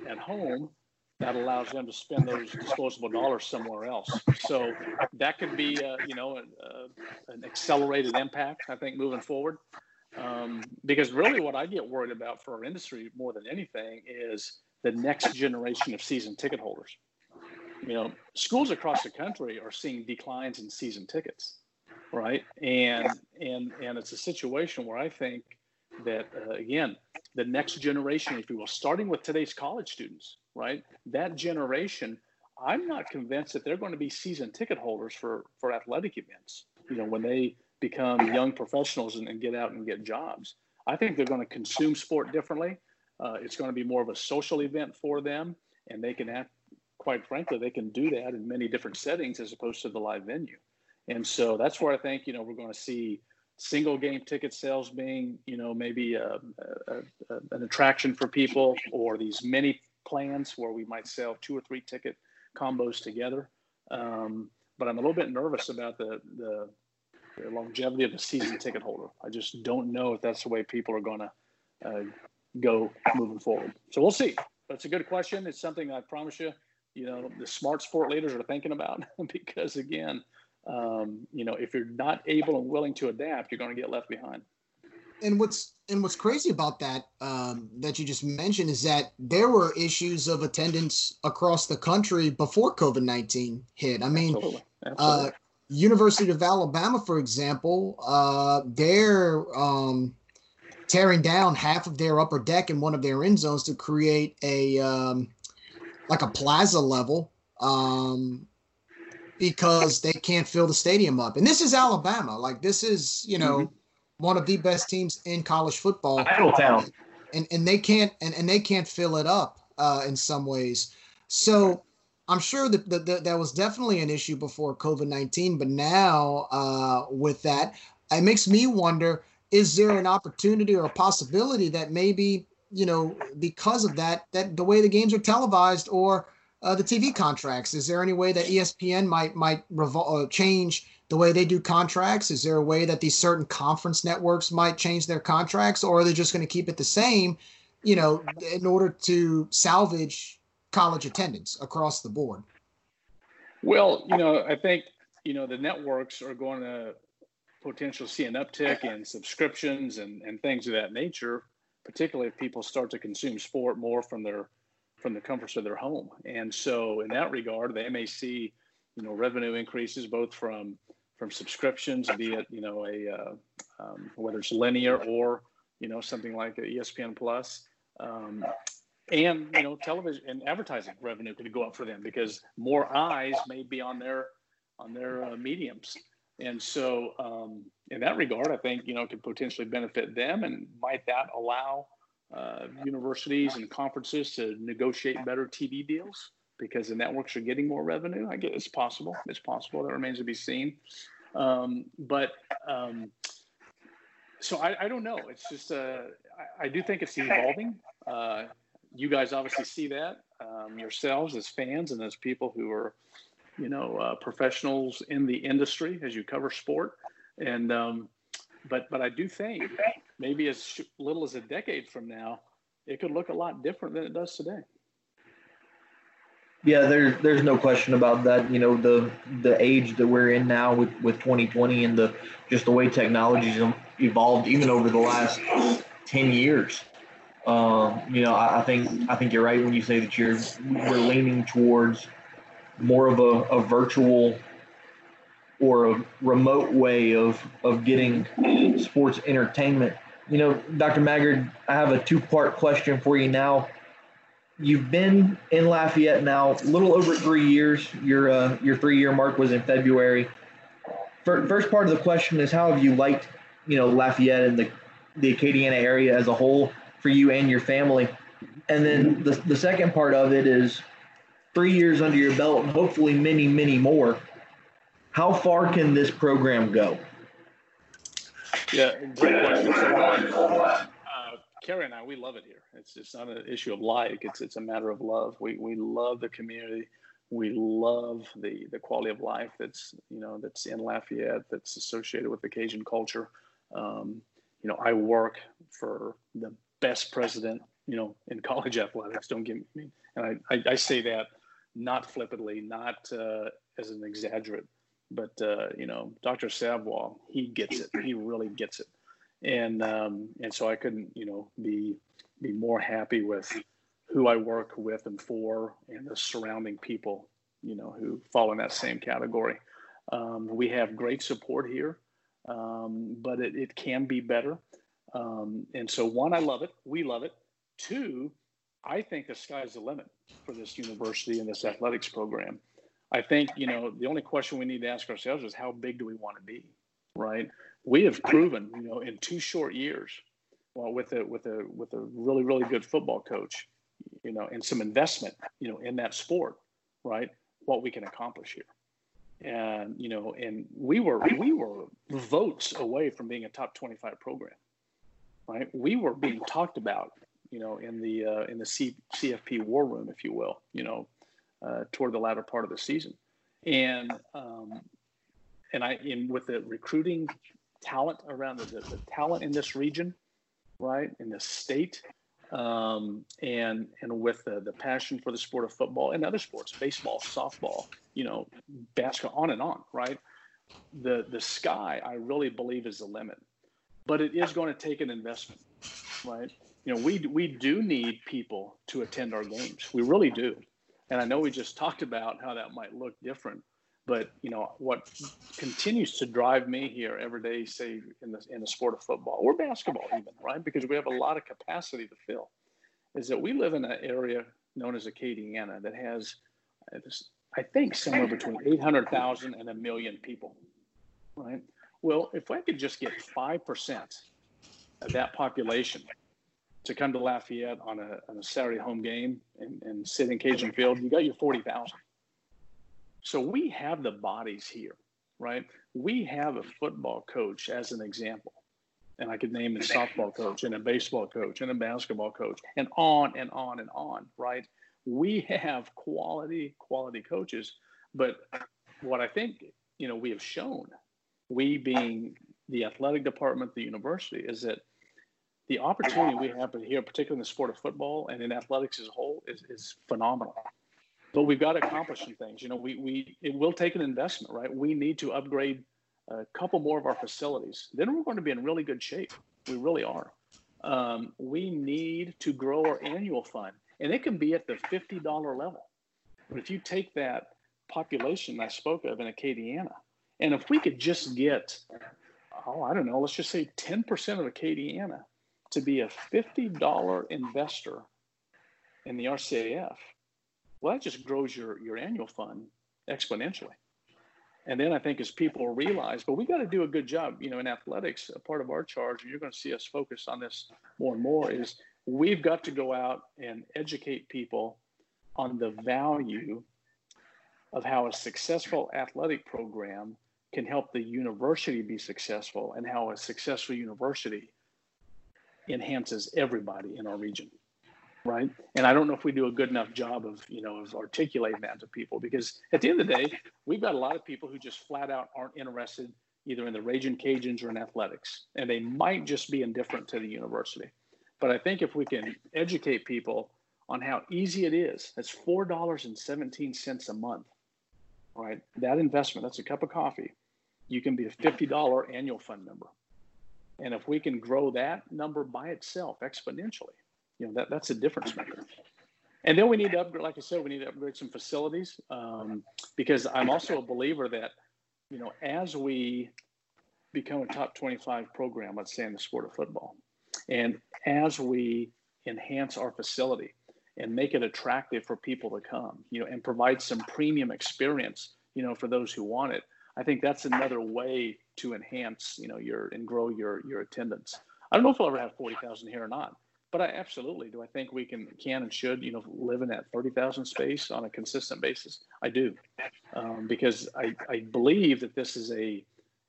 at home, that allows them to spend those disposable dollars somewhere else. So that could be, uh, you know, a, a, an accelerated impact, I think, moving forward. Um, because really, what I get worried about for our industry more than anything is the next generation of season ticket holders. You know, schools across the country are seeing declines in season tickets right? And and and it's a situation where I think that uh, again, the next generation, if you will, starting with today's college students, right? That generation, I'm not convinced that they're going to be season ticket holders for for athletic events. You know, when they become young professionals and, and get out and get jobs, I think they're going to consume sport differently. Uh, it's going to be more of a social event for them, and they can have, quite frankly, they can do that in many different settings as opposed to the live venue. And so that's where I think, you know, we're going to see single game ticket sales being, you know, maybe a, a, a, an attraction for people or these mini plans where we might sell two or three ticket combos together. Um, but I'm a little bit nervous about the, the, the, longevity of the season ticket holder. I just don't know if that's the way people are going to uh, go moving forward. So we'll see. That's a good question. It's something I promise you, you know, the smart sport leaders are thinking about because again, um, you know, if you're not able and willing to adapt, you're going to get left behind. And what's and what's crazy about that um, that you just mentioned is that there were issues of attendance across the country before COVID nineteen hit. I mean, Absolutely. Absolutely. Uh, University of Alabama, for example, uh, they're um, tearing down half of their upper deck in one of their end zones to create a um, like a plaza level um, because they can't fill the stadium up. And this is Alabama. Like this is, you know, mm-hmm. one of the best teams in college football. town. And and they can't and, and they can't fill it up uh, in some ways. So I'm sure that, that, that, that was definitely an issue before COVID 19, but now uh, with that, it makes me wonder is there an opportunity or a possibility that maybe, you know, because of that, that the way the games are televised or uh, the TV contracts? Is there any way that ESPN might might revol- uh, change the way they do contracts? Is there a way that these certain conference networks might change their contracts, or are they just going to keep it the same? You know, in order to salvage college attendance across the board. Well, you know, I think you know the networks are going to potentially see an uptick in subscriptions and, and things of that nature, particularly if people start to consume sport more from their from the comforts of their home. And so, in that regard, they may see, you know, revenue increases both from from subscriptions, be it you know a uh, um, whether it's linear or you know something like ESPN Plus, um, and you know television and advertising revenue could go up for them because more eyes may be on their on their uh, mediums. And so, um, in that regard, I think you know could potentially benefit them, and might that allow uh, universities and conferences to negotiate better TV deals because the networks are getting more revenue. I guess it's possible. It's possible. That remains to be seen. Um, but um, so I, I, don't know. It's just uh, I, I, do think it's evolving. Uh, you guys obviously see that um, yourselves as fans and as people who are, you know, uh, professionals in the industry as you cover sport. And um, but but I do think maybe as little as a decade from now, it could look a lot different than it does today. Yeah, there's there's no question about that. You know, the the age that we're in now with with 2020 and the just the way technology's evolved, even over the last 10 years. Um, you know, I, I, think I think you're right when you say that you're we're leaning towards more of a, a virtual or a remote way of of getting sports entertainment. You know, Dr. Maggard, I have a two part question for you now you've been in Lafayette now a little over three years. Your uh, your three year mark was in February. First part of the question is how have you liked you know Lafayette and the the Acadiana area as a whole for you and your family, and then the the second part of it is three years under your belt, and hopefully many many more. How far can this program go? Yeah, great Carrie and I, we love it here. It's just not an issue of like. It's it's a matter of love. We we love the community. We love the the quality of life that's you know that's in Lafayette. That's associated with the Cajun culture. Um, you know, I work for the best president you know in college athletics. Don't get me, and I I, I say that not flippantly, not uh, as an exaggerate, but uh, you know, Dr. Savoie, he gets it. He really gets it and um, and so I couldn't you know be be more happy with who I work with and for, and the surrounding people, you know, who fall in that same category. Um, we have great support here, um, but it, it can be better. Um, and so, one, I love it. We love it. Two, I think the sky's the limit for this university and this athletics program. I think, you know, the only question we need to ask ourselves is how big do we want to be, right? we have proven, you know, in two short years, well, with a with a with a really really good football coach, you know, and some investment, you know, in that sport, right? What we can accomplish here, and you know, and we were we were votes away from being a top twenty five program, right? We were being talked about, you know, in the uh, in the C, CFP war room, if you will, you know, uh, toward the latter part of the season, and um, and I in with the recruiting talent around the, the, the talent in this region, right, in this state, um, and and with the, the passion for the sport of football and other sports, baseball, softball, you know, basketball, on and on, right? The the sky, I really believe, is the limit, but it is going to take an investment, right? You know, we we do need people to attend our games. We really do, and I know we just talked about how that might look different but you know what continues to drive me here every day, say in the in the sport of football or basketball, even right, because we have a lot of capacity to fill, is that we live in an area known as Acadiana that has, uh, I think, somewhere between eight hundred thousand and a million people, right? Well, if I could just get five percent of that population to come to Lafayette on a, on a Saturday home game and, and sit in Cajun Field, you got your forty thousand so we have the bodies here, right? We have a football coach as an example. And I could name a softball coach and a baseball coach and a basketball coach and on and on and on, right? We have quality, quality coaches. But what I think, you know, we have shown, we being the athletic department, the university, is that the opportunity we have here, particularly in the sport of football and in athletics as a whole, is, is phenomenal but we've got to accomplish some things. You know, we we it will take an investment, right? We need to upgrade a couple more of our facilities. Then we're going to be in really good shape. We really are. Um, we need to grow our annual fund, and it can be at the fifty dollar level. But if you take that population I spoke of in Acadiana, and if we could just get, oh, I don't know, let's just say ten percent of Acadiana to be a fifty dollar investor in the RCAF well, that just grows your, your annual fund exponentially. And then I think as people realize, but we got to do a good job, you know, in athletics, a part of our charge, and you're going to see us focus on this more and more, is we've got to go out and educate people on the value of how a successful athletic program can help the university be successful and how a successful university enhances everybody in our region right? And I don't know if we do a good enough job of, you know, of articulating that to people because at the end of the day, we've got a lot of people who just flat out aren't interested either in the Ragin' Cajuns or in athletics, and they might just be indifferent to the university. But I think if we can educate people on how easy it is. That's four dollars and seventeen cents a month. Right, that investment, that's a cup of coffee. You can be a fifty dollar annual fund member, and if we can grow that number by itself exponentially, you know that that's a difference maker. And then we need to upgrade, like I said, we need to upgrade some facilities um, because I'm also a believer that, you know, as we become a top 25 program, let's say in the sport of football, and as we enhance our facility and make it attractive for people to come, you know, and provide some premium experience, you know, for those who want it, I think that's another way to enhance, you know, your and grow your your attendance. I don't know if we'll ever have 40,000 here or not but I absolutely do. I think we can can and should you know live in that thirty thousand space on a consistent basis. I do um, because I, I believe that this is a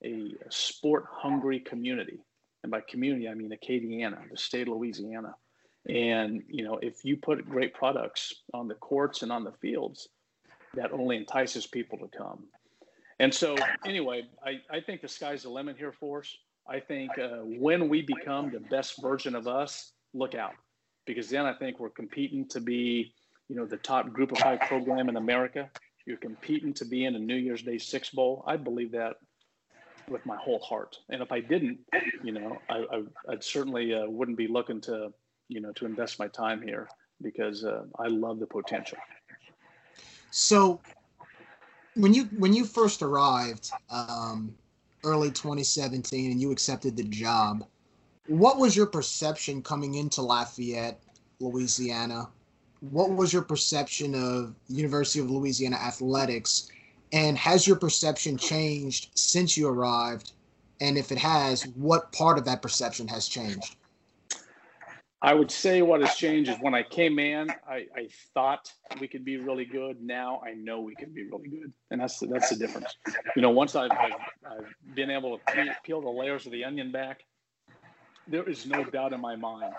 a sport hungry community, and by community I mean Acadiana, the state of Louisiana. And you know if you put great products on the courts and on the fields, that only entices people to come. And so anyway, I, I think the sky's the limit here for us. I think uh, when we become the best version of us, look out because then I think we're competing to be, you know, the top group of five program in America. You're competing to be in a New Year's Day Six Bowl. I believe that with my whole heart. And if I didn't, you know, I, I would certainly uh, wouldn't be looking to, you know, to invest my time here because uh, I love the potential. So, when you when you first arrived, um, early 2017, and you accepted the job, what was your perception coming into Lafayette, Louisiana? What was your perception of University of Louisiana athletics? And has your perception changed since you arrived? And if it has, what part of that perception has changed? I would say what has changed is when I came in, I, I, thought we could be really good. Now I know we can be really good, and that's the, that's the difference. You know, once I've, I've, I've been able to peel, peel the layers of the onion back, there is no doubt in my mind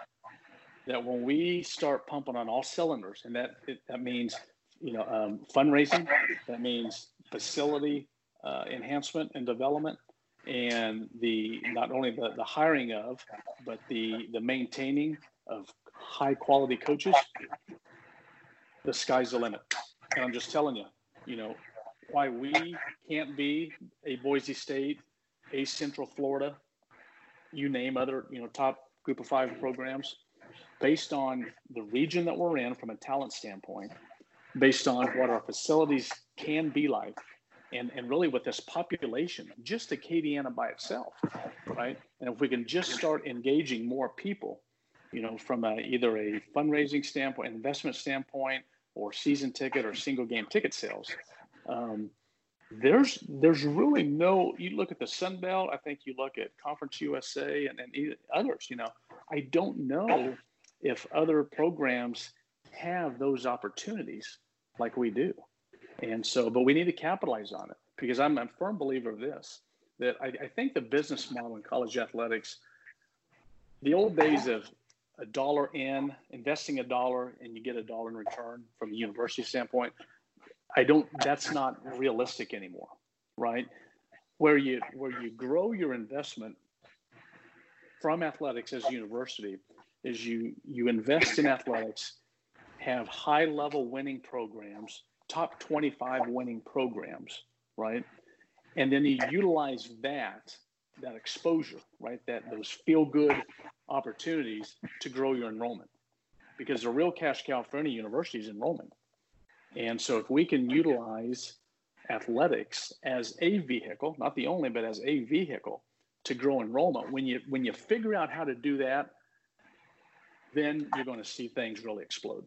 that when we start pumping on all cylinders, and that it, that means you know um, fundraising, that means facility uh, enhancement and development, and the not only the, the hiring of, but the the maintaining of high quality coaches. The sky's the limit, and I'm just telling you, you know, why we can't be a Boise State, a Central Florida, you name other you know top group of five programs based on the region that we're in from a talent standpoint based on what our facilities can be like and, and really with this population just acadiana by itself right and if we can just start engaging more people you know from a, either a fundraising standpoint investment standpoint or season ticket or single game ticket sales um, there's there's really no you look at the sun belt i think you look at conference usa and, and others you know i don't know if other programs have those opportunities like we do. And so but we need to capitalize on it because i'm a firm believer of this that i, I think the business model in college athletics the old days of a dollar in investing a dollar and you get a dollar in return from a university standpoint I don't. That's not realistic anymore, right? Where you where you grow your investment from athletics as a university is you you invest in athletics, have high level winning programs, top 25 winning programs, right? And then you utilize that that exposure, right? That those feel good opportunities to grow your enrollment. Because the real cash cow for any university is enrollment. And so if we can utilize athletics as a vehicle, not the only, but as a vehicle to grow enrollment, when you when you figure out how to do that, then you're going to see things really explode.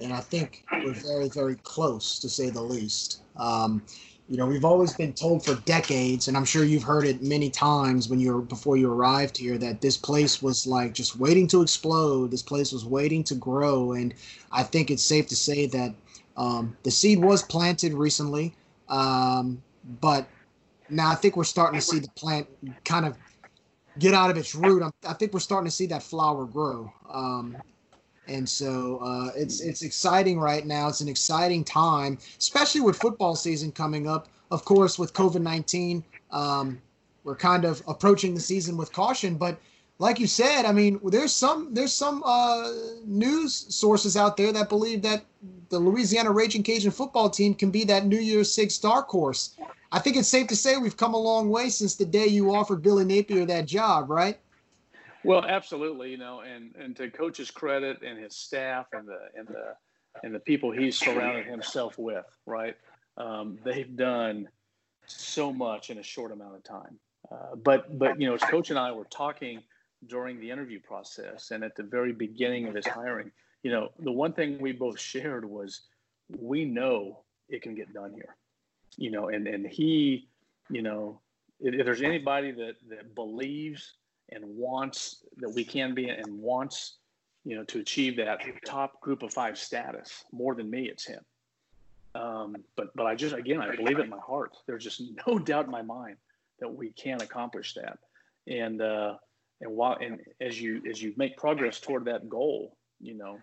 And I think we're very, very close to say the least. Um, you know, we've always been told for decades, and I'm sure you've heard it many times when you were before you arrived here, that this place was like just waiting to explode. This place was waiting to grow, and I think it's safe to say that um, the seed was planted recently, um, but now I think we're starting to see the plant kind of get out of its root. I'm, i think we're starting to see that flower grow. Um, and so uh, it's it's exciting right now. It's an exciting time, especially with football season coming up. Of course, with COVID nineteen, um, we're kind of approaching the season with caution. But like you said, I mean, there's some there's some uh, news sources out there that believe that the Louisiana Ragin' Cajun football team can be that New Year's Six dark horse. I think it's safe to say we've come a long way since the day you offered Billy Napier that job, right? Well, absolutely, you know, and and to coach's credit and his staff and the and the and the people he's surrounded himself with, right? Um, they've done so much in a short amount of time. Uh, but but you know, as coach and I were talking during the interview process and at the very beginning of his hiring, you know, the one thing we both shared was we know it can get done here. You know, and and he, you know, if, if there's anybody that that believes and wants that we can be and wants, you know, to achieve that top group of five status more than me, it's him. Um, but but I just again I believe it in my heart. There's just no doubt in my mind that we can accomplish that. And uh, and while and as you as you make progress toward that goal, you know,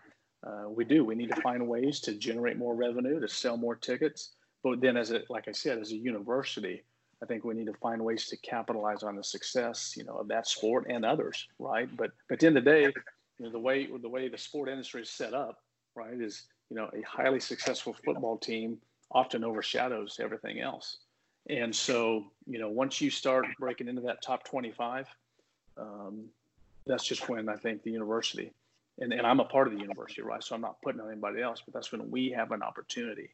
uh, we do. We need to find ways to generate more revenue, to sell more tickets. But then, as a like I said, as a university, I think we need to find ways to capitalize on the success, you know, of that sport and others, right? But but at the end of the day, you know, the way the way the sport industry is set up, right, is you know a highly successful football team often overshadows everything else. And so, you know, once you start breaking into that top 25, um, that's just when I think the university, and, and I'm a part of the university, right? So I'm not putting on anybody else, but that's when we have an opportunity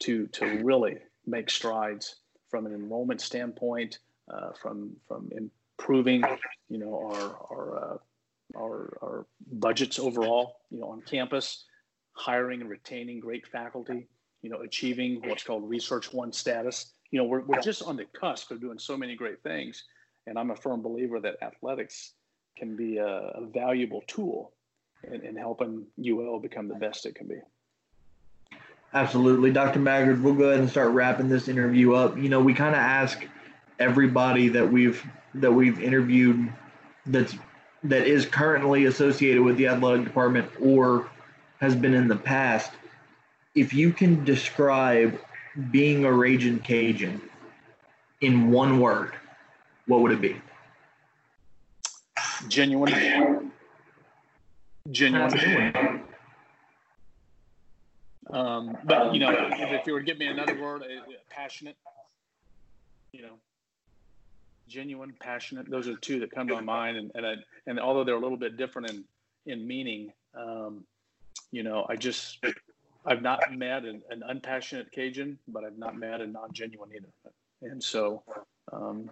to to really make strides from an enrollment standpoint, uh, from from improving, you know, our our, uh, our our budgets overall, you know, on campus, hiring and retaining great faculty, you know, achieving what's called Research One status. You know, we're we're just on the cusp of doing so many great things, and I'm a firm believer that athletics can be a, a valuable tool in, in helping UL become the best it can be. Absolutely. Dr. Maggard, we'll go ahead and start wrapping this interview up. You know, we kind of ask everybody that we've that we've interviewed that's that is currently associated with the athletic department or has been in the past. If you can describe being a Ragin' Cajun in one word, what would it be? Genuine. Genuine. Um, but you know, if you were to give me another word, uh, passionate. You know, genuine, passionate. Those are two that come to my mind, and and I, and although they're a little bit different in in meaning, um, you know, I just I've not met an, an, unpassionate Cajun, but I've not met a non-genuine either. And so, um,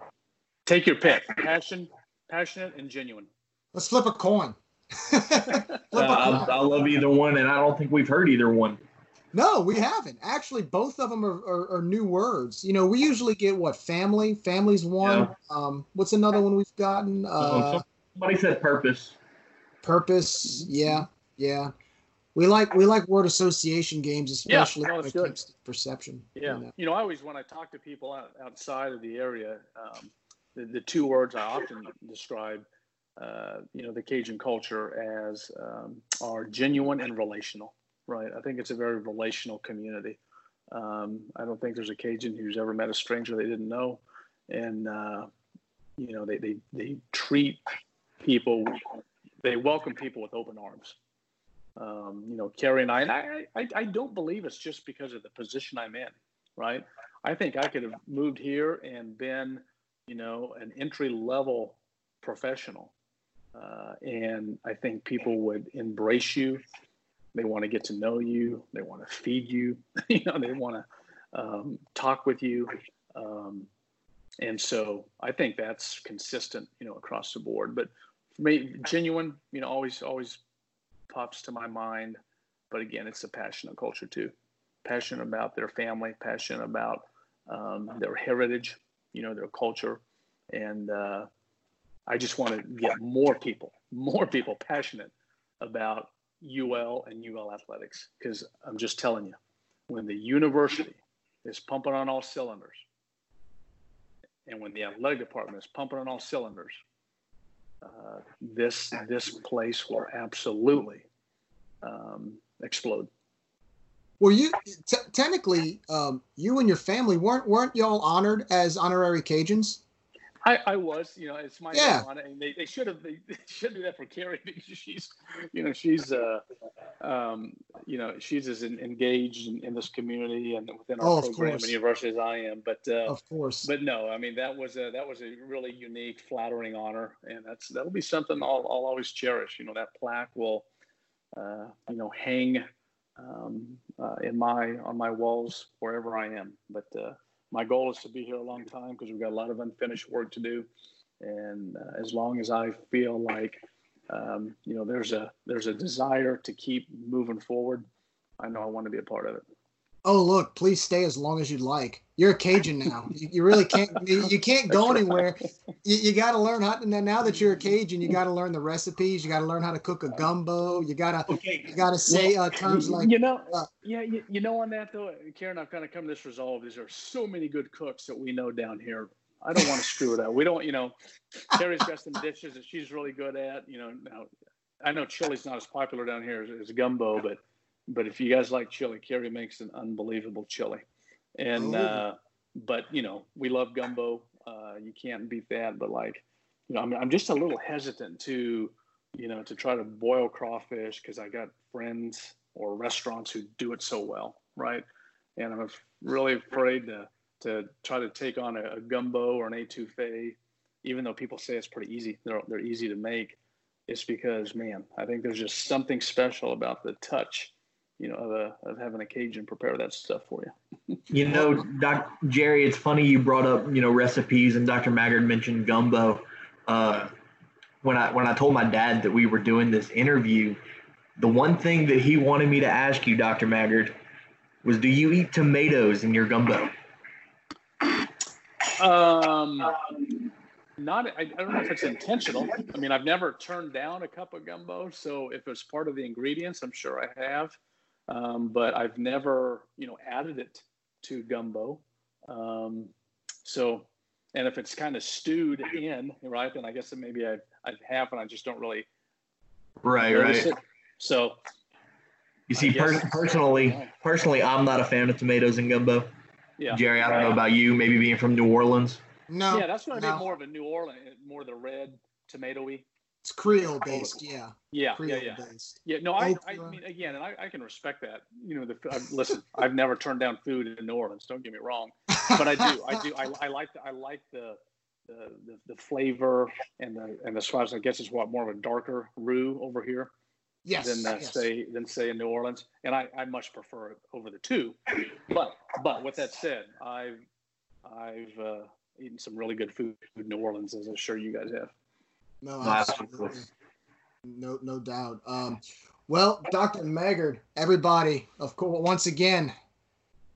take your pick: passion, passionate, and genuine. Let's flip a coin. flip a uh, coin. I love either one, and I don't think we've heard either one. No, we haven't. Actually, both of them are, are, are, new words. You know, we usually get what family. Family's one. Yeah. Um, what's another one we've gotten? Uh, Somebody said purpose. Purpose. Yeah, yeah. We like we like word association games, especially yeah, when it comes to perception. Yeah, you know? you know, I always when I talk to people out, outside of the area, um, the, the two words I often describe, uh, you know, the Cajun culture as um, are genuine and relational right? I think it's a very relational community. Um, I don't think there's a Cajun who's ever met a stranger they didn't know, and uh, you know they, they they treat people, they welcome people with open arms. Um, you know, Carrie and I, and I, I, I don't believe it's just because of the position I'm in, right? I think I could have moved here and been, you know, an entry level professional. Uh, and I think people would embrace you they want to get to know you. They want to feed you. you know, they want to um, talk with you. Um, and so I think that's consistent, you know, across the board. But for me, genuine, you know, always always pops to my mind. But again, it's a passionate culture too. Passionate about their family, passionate about um, their heritage, you know, their culture, and uh, I just want to get more people, more people passionate about UL and UL athletics because I'm just telling you, when the university is pumping on all cylinders, and when the athletic department is pumping on all cylinders, uh, this this place will absolutely um, explode. Well, you t- technically, um, you and your family weren't weren't y'all honored as honorary Cajuns? I, I was, you know, it's my Yeah. and they, they should have they, they should do that for Carrie because she's, you know, she's uh, um, you know, she's as en- engaged in, in this community and within our Oh, program and university as I am. But uh, Of course. but no, I mean that was a that was a really unique, flattering honor, and that's that'll be something I'll, I'll always cherish. You know, that plaque will, uh, you know, hang um, uh, in my on my walls wherever I am. But uh, my goal is to be here a long time because we've got a lot of unfinished work to do, and uh, as long as I feel like um, you know there's a there's a desire to keep moving forward, I know I want to be a part of it. Oh, look, please stay as long as you'd like. You're a Cajun now. You, you really can't. You, can't go anywhere. You, you got to learn how. Now, now that you're a Cajun, you got to learn the recipes. You got to learn how to cook a gumbo. You gotta. Okay. You got to say uh, terms like. you know, uh, yeah, you, you know, on that though, Karen, I've kind of come to this resolve. Is there are so many good cooks that we know down here. I don't want to screw it up. We don't, you know, Carrie's got some dishes that she's really good at. You know, now I know chili's not as popular down here as, as gumbo, but but if you guys like chili, Carrie makes an unbelievable chili. And uh, but you know, we love gumbo. Uh, you can't beat that. But like, you know, I'm I'm just a little hesitant to, you know, to try to boil crawfish because I got friends or restaurants who do it so well, right? And I'm really afraid to to try to take on a, a gumbo or an etouffee, even though people say it's pretty easy. They're they're easy to make. It's because, man, I think there's just something special about the touch, you know, of, a, of having a Cajun prepare that stuff for you. You know, Doc Jerry, it's funny you brought up you know recipes, and Dr. Maggard mentioned gumbo. Uh, when I when I told my dad that we were doing this interview, the one thing that he wanted me to ask you, Dr. Maggard, was, do you eat tomatoes in your gumbo? Um, not, I, I don't know if it's intentional. I mean, I've never turned down a cup of gumbo, so if it's part of the ingredients, I'm sure I have. Um, but I've never, you know, added it to gumbo. Um, so, and if it's kind of stewed in, right, then I guess that maybe I I have, and I just don't really Right, right. it. So, You see, per- personally, personally, I'm not a fan of tomatoes in gumbo. yeah. Jerry, I don't know about you. Maybe being from New Orleans. No. Yeah, that's going to no. be more of a New Orleans, more of the red tomatoey. It's Creole based. Yeah. Yeah, Creole yeah, yeah. based. Yeah, no, I, I mean, again, and I, I can respect that. You know, the I, listen, I've never turned down food in New Orleans. Don't get me wrong, but I do, I do, I, I like, the, I like the, the, the, the flavor and the and the spice. I guess it's what more of a darker roux over here Yes. than uh, yes. say than say in New Orleans, and I, I much prefer it over the two. But but with that said, I've I've uh, eaten some really good food in New Orleans, as I'm sure you guys have. No, No, absolutely. No, no doubt. Um, well, Dr. Maggard, everybody, of course, once again,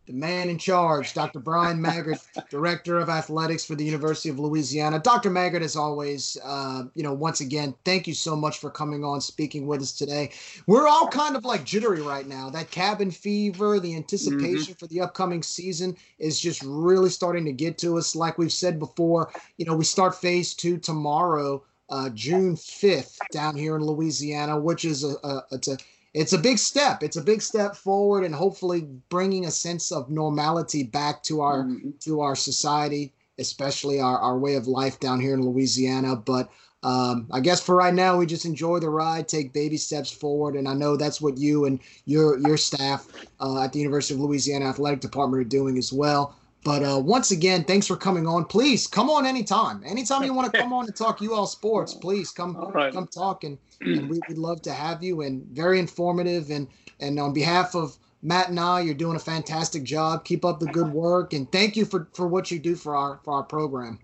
the man in charge, Dr. Bryan Maggard, Director of Athletics for the University of Louisiana. Dr. Maggard, as always, uh, you know, once again, thank you so much for coming on, speaking with us today. We're all kind of like jittery right now. That cabin fever, the anticipation for the upcoming season is just really starting to get to us. Like we've said before, you know, we start phase two tomorrow uh, June 5th down here in Louisiana, which is a, a it's a it's a big step. It's a big step forward, and hopefully bringing a sense of normality back to our Mhm. to our society, especially our, our way of life down here in Louisiana. But um, I guess for right now, we just enjoy the ride, take baby steps forward, and I know that's what you and your your staff uh, at the University of Louisiana Athletic Department are doing as well. But uh, once again, thanks for coming on. Please come on anytime. Anytime you want to come on and talk UL sports, please come right. come talk and, and we, would love to have you and very informative and and on behalf of Matt and I, you're doing a fantastic job. Keep up the good work and thank you for for what you do for our for our program.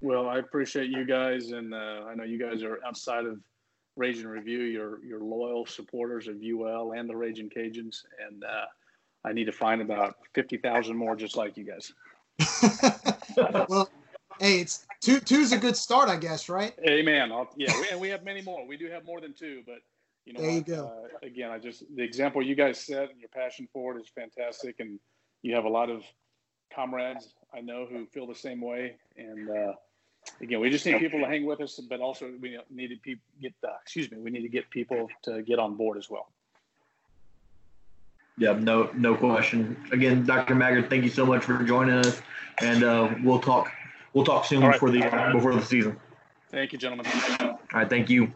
Well, I appreciate you guys, and uh, I know you guys are outside of Raging Review. You're you're loyal supporters of UL and the Ragin' Cajuns, and uh, I need to find about fifty thousand more just like you guys. well, hey, it's two two's a good start, I guess, right? Amen. I'll, yeah, we, and we have many more. We do have more than two, but you know, There you go. Uh, again, I just the example you guys set and your passion for it is fantastic, and you have a lot of comrades I know who feel the same way. And uh, again, we just need people to hang with us, but also we need to pe- get uh, excuse me, we need to get people to get on board as well. Yeah, no, no question. Again, Dr. Maggard, thank you so much for joining us, and uh, we'll talk, we'll talk soon right. before the before the season. Thank you, gentlemen. All right, thank you.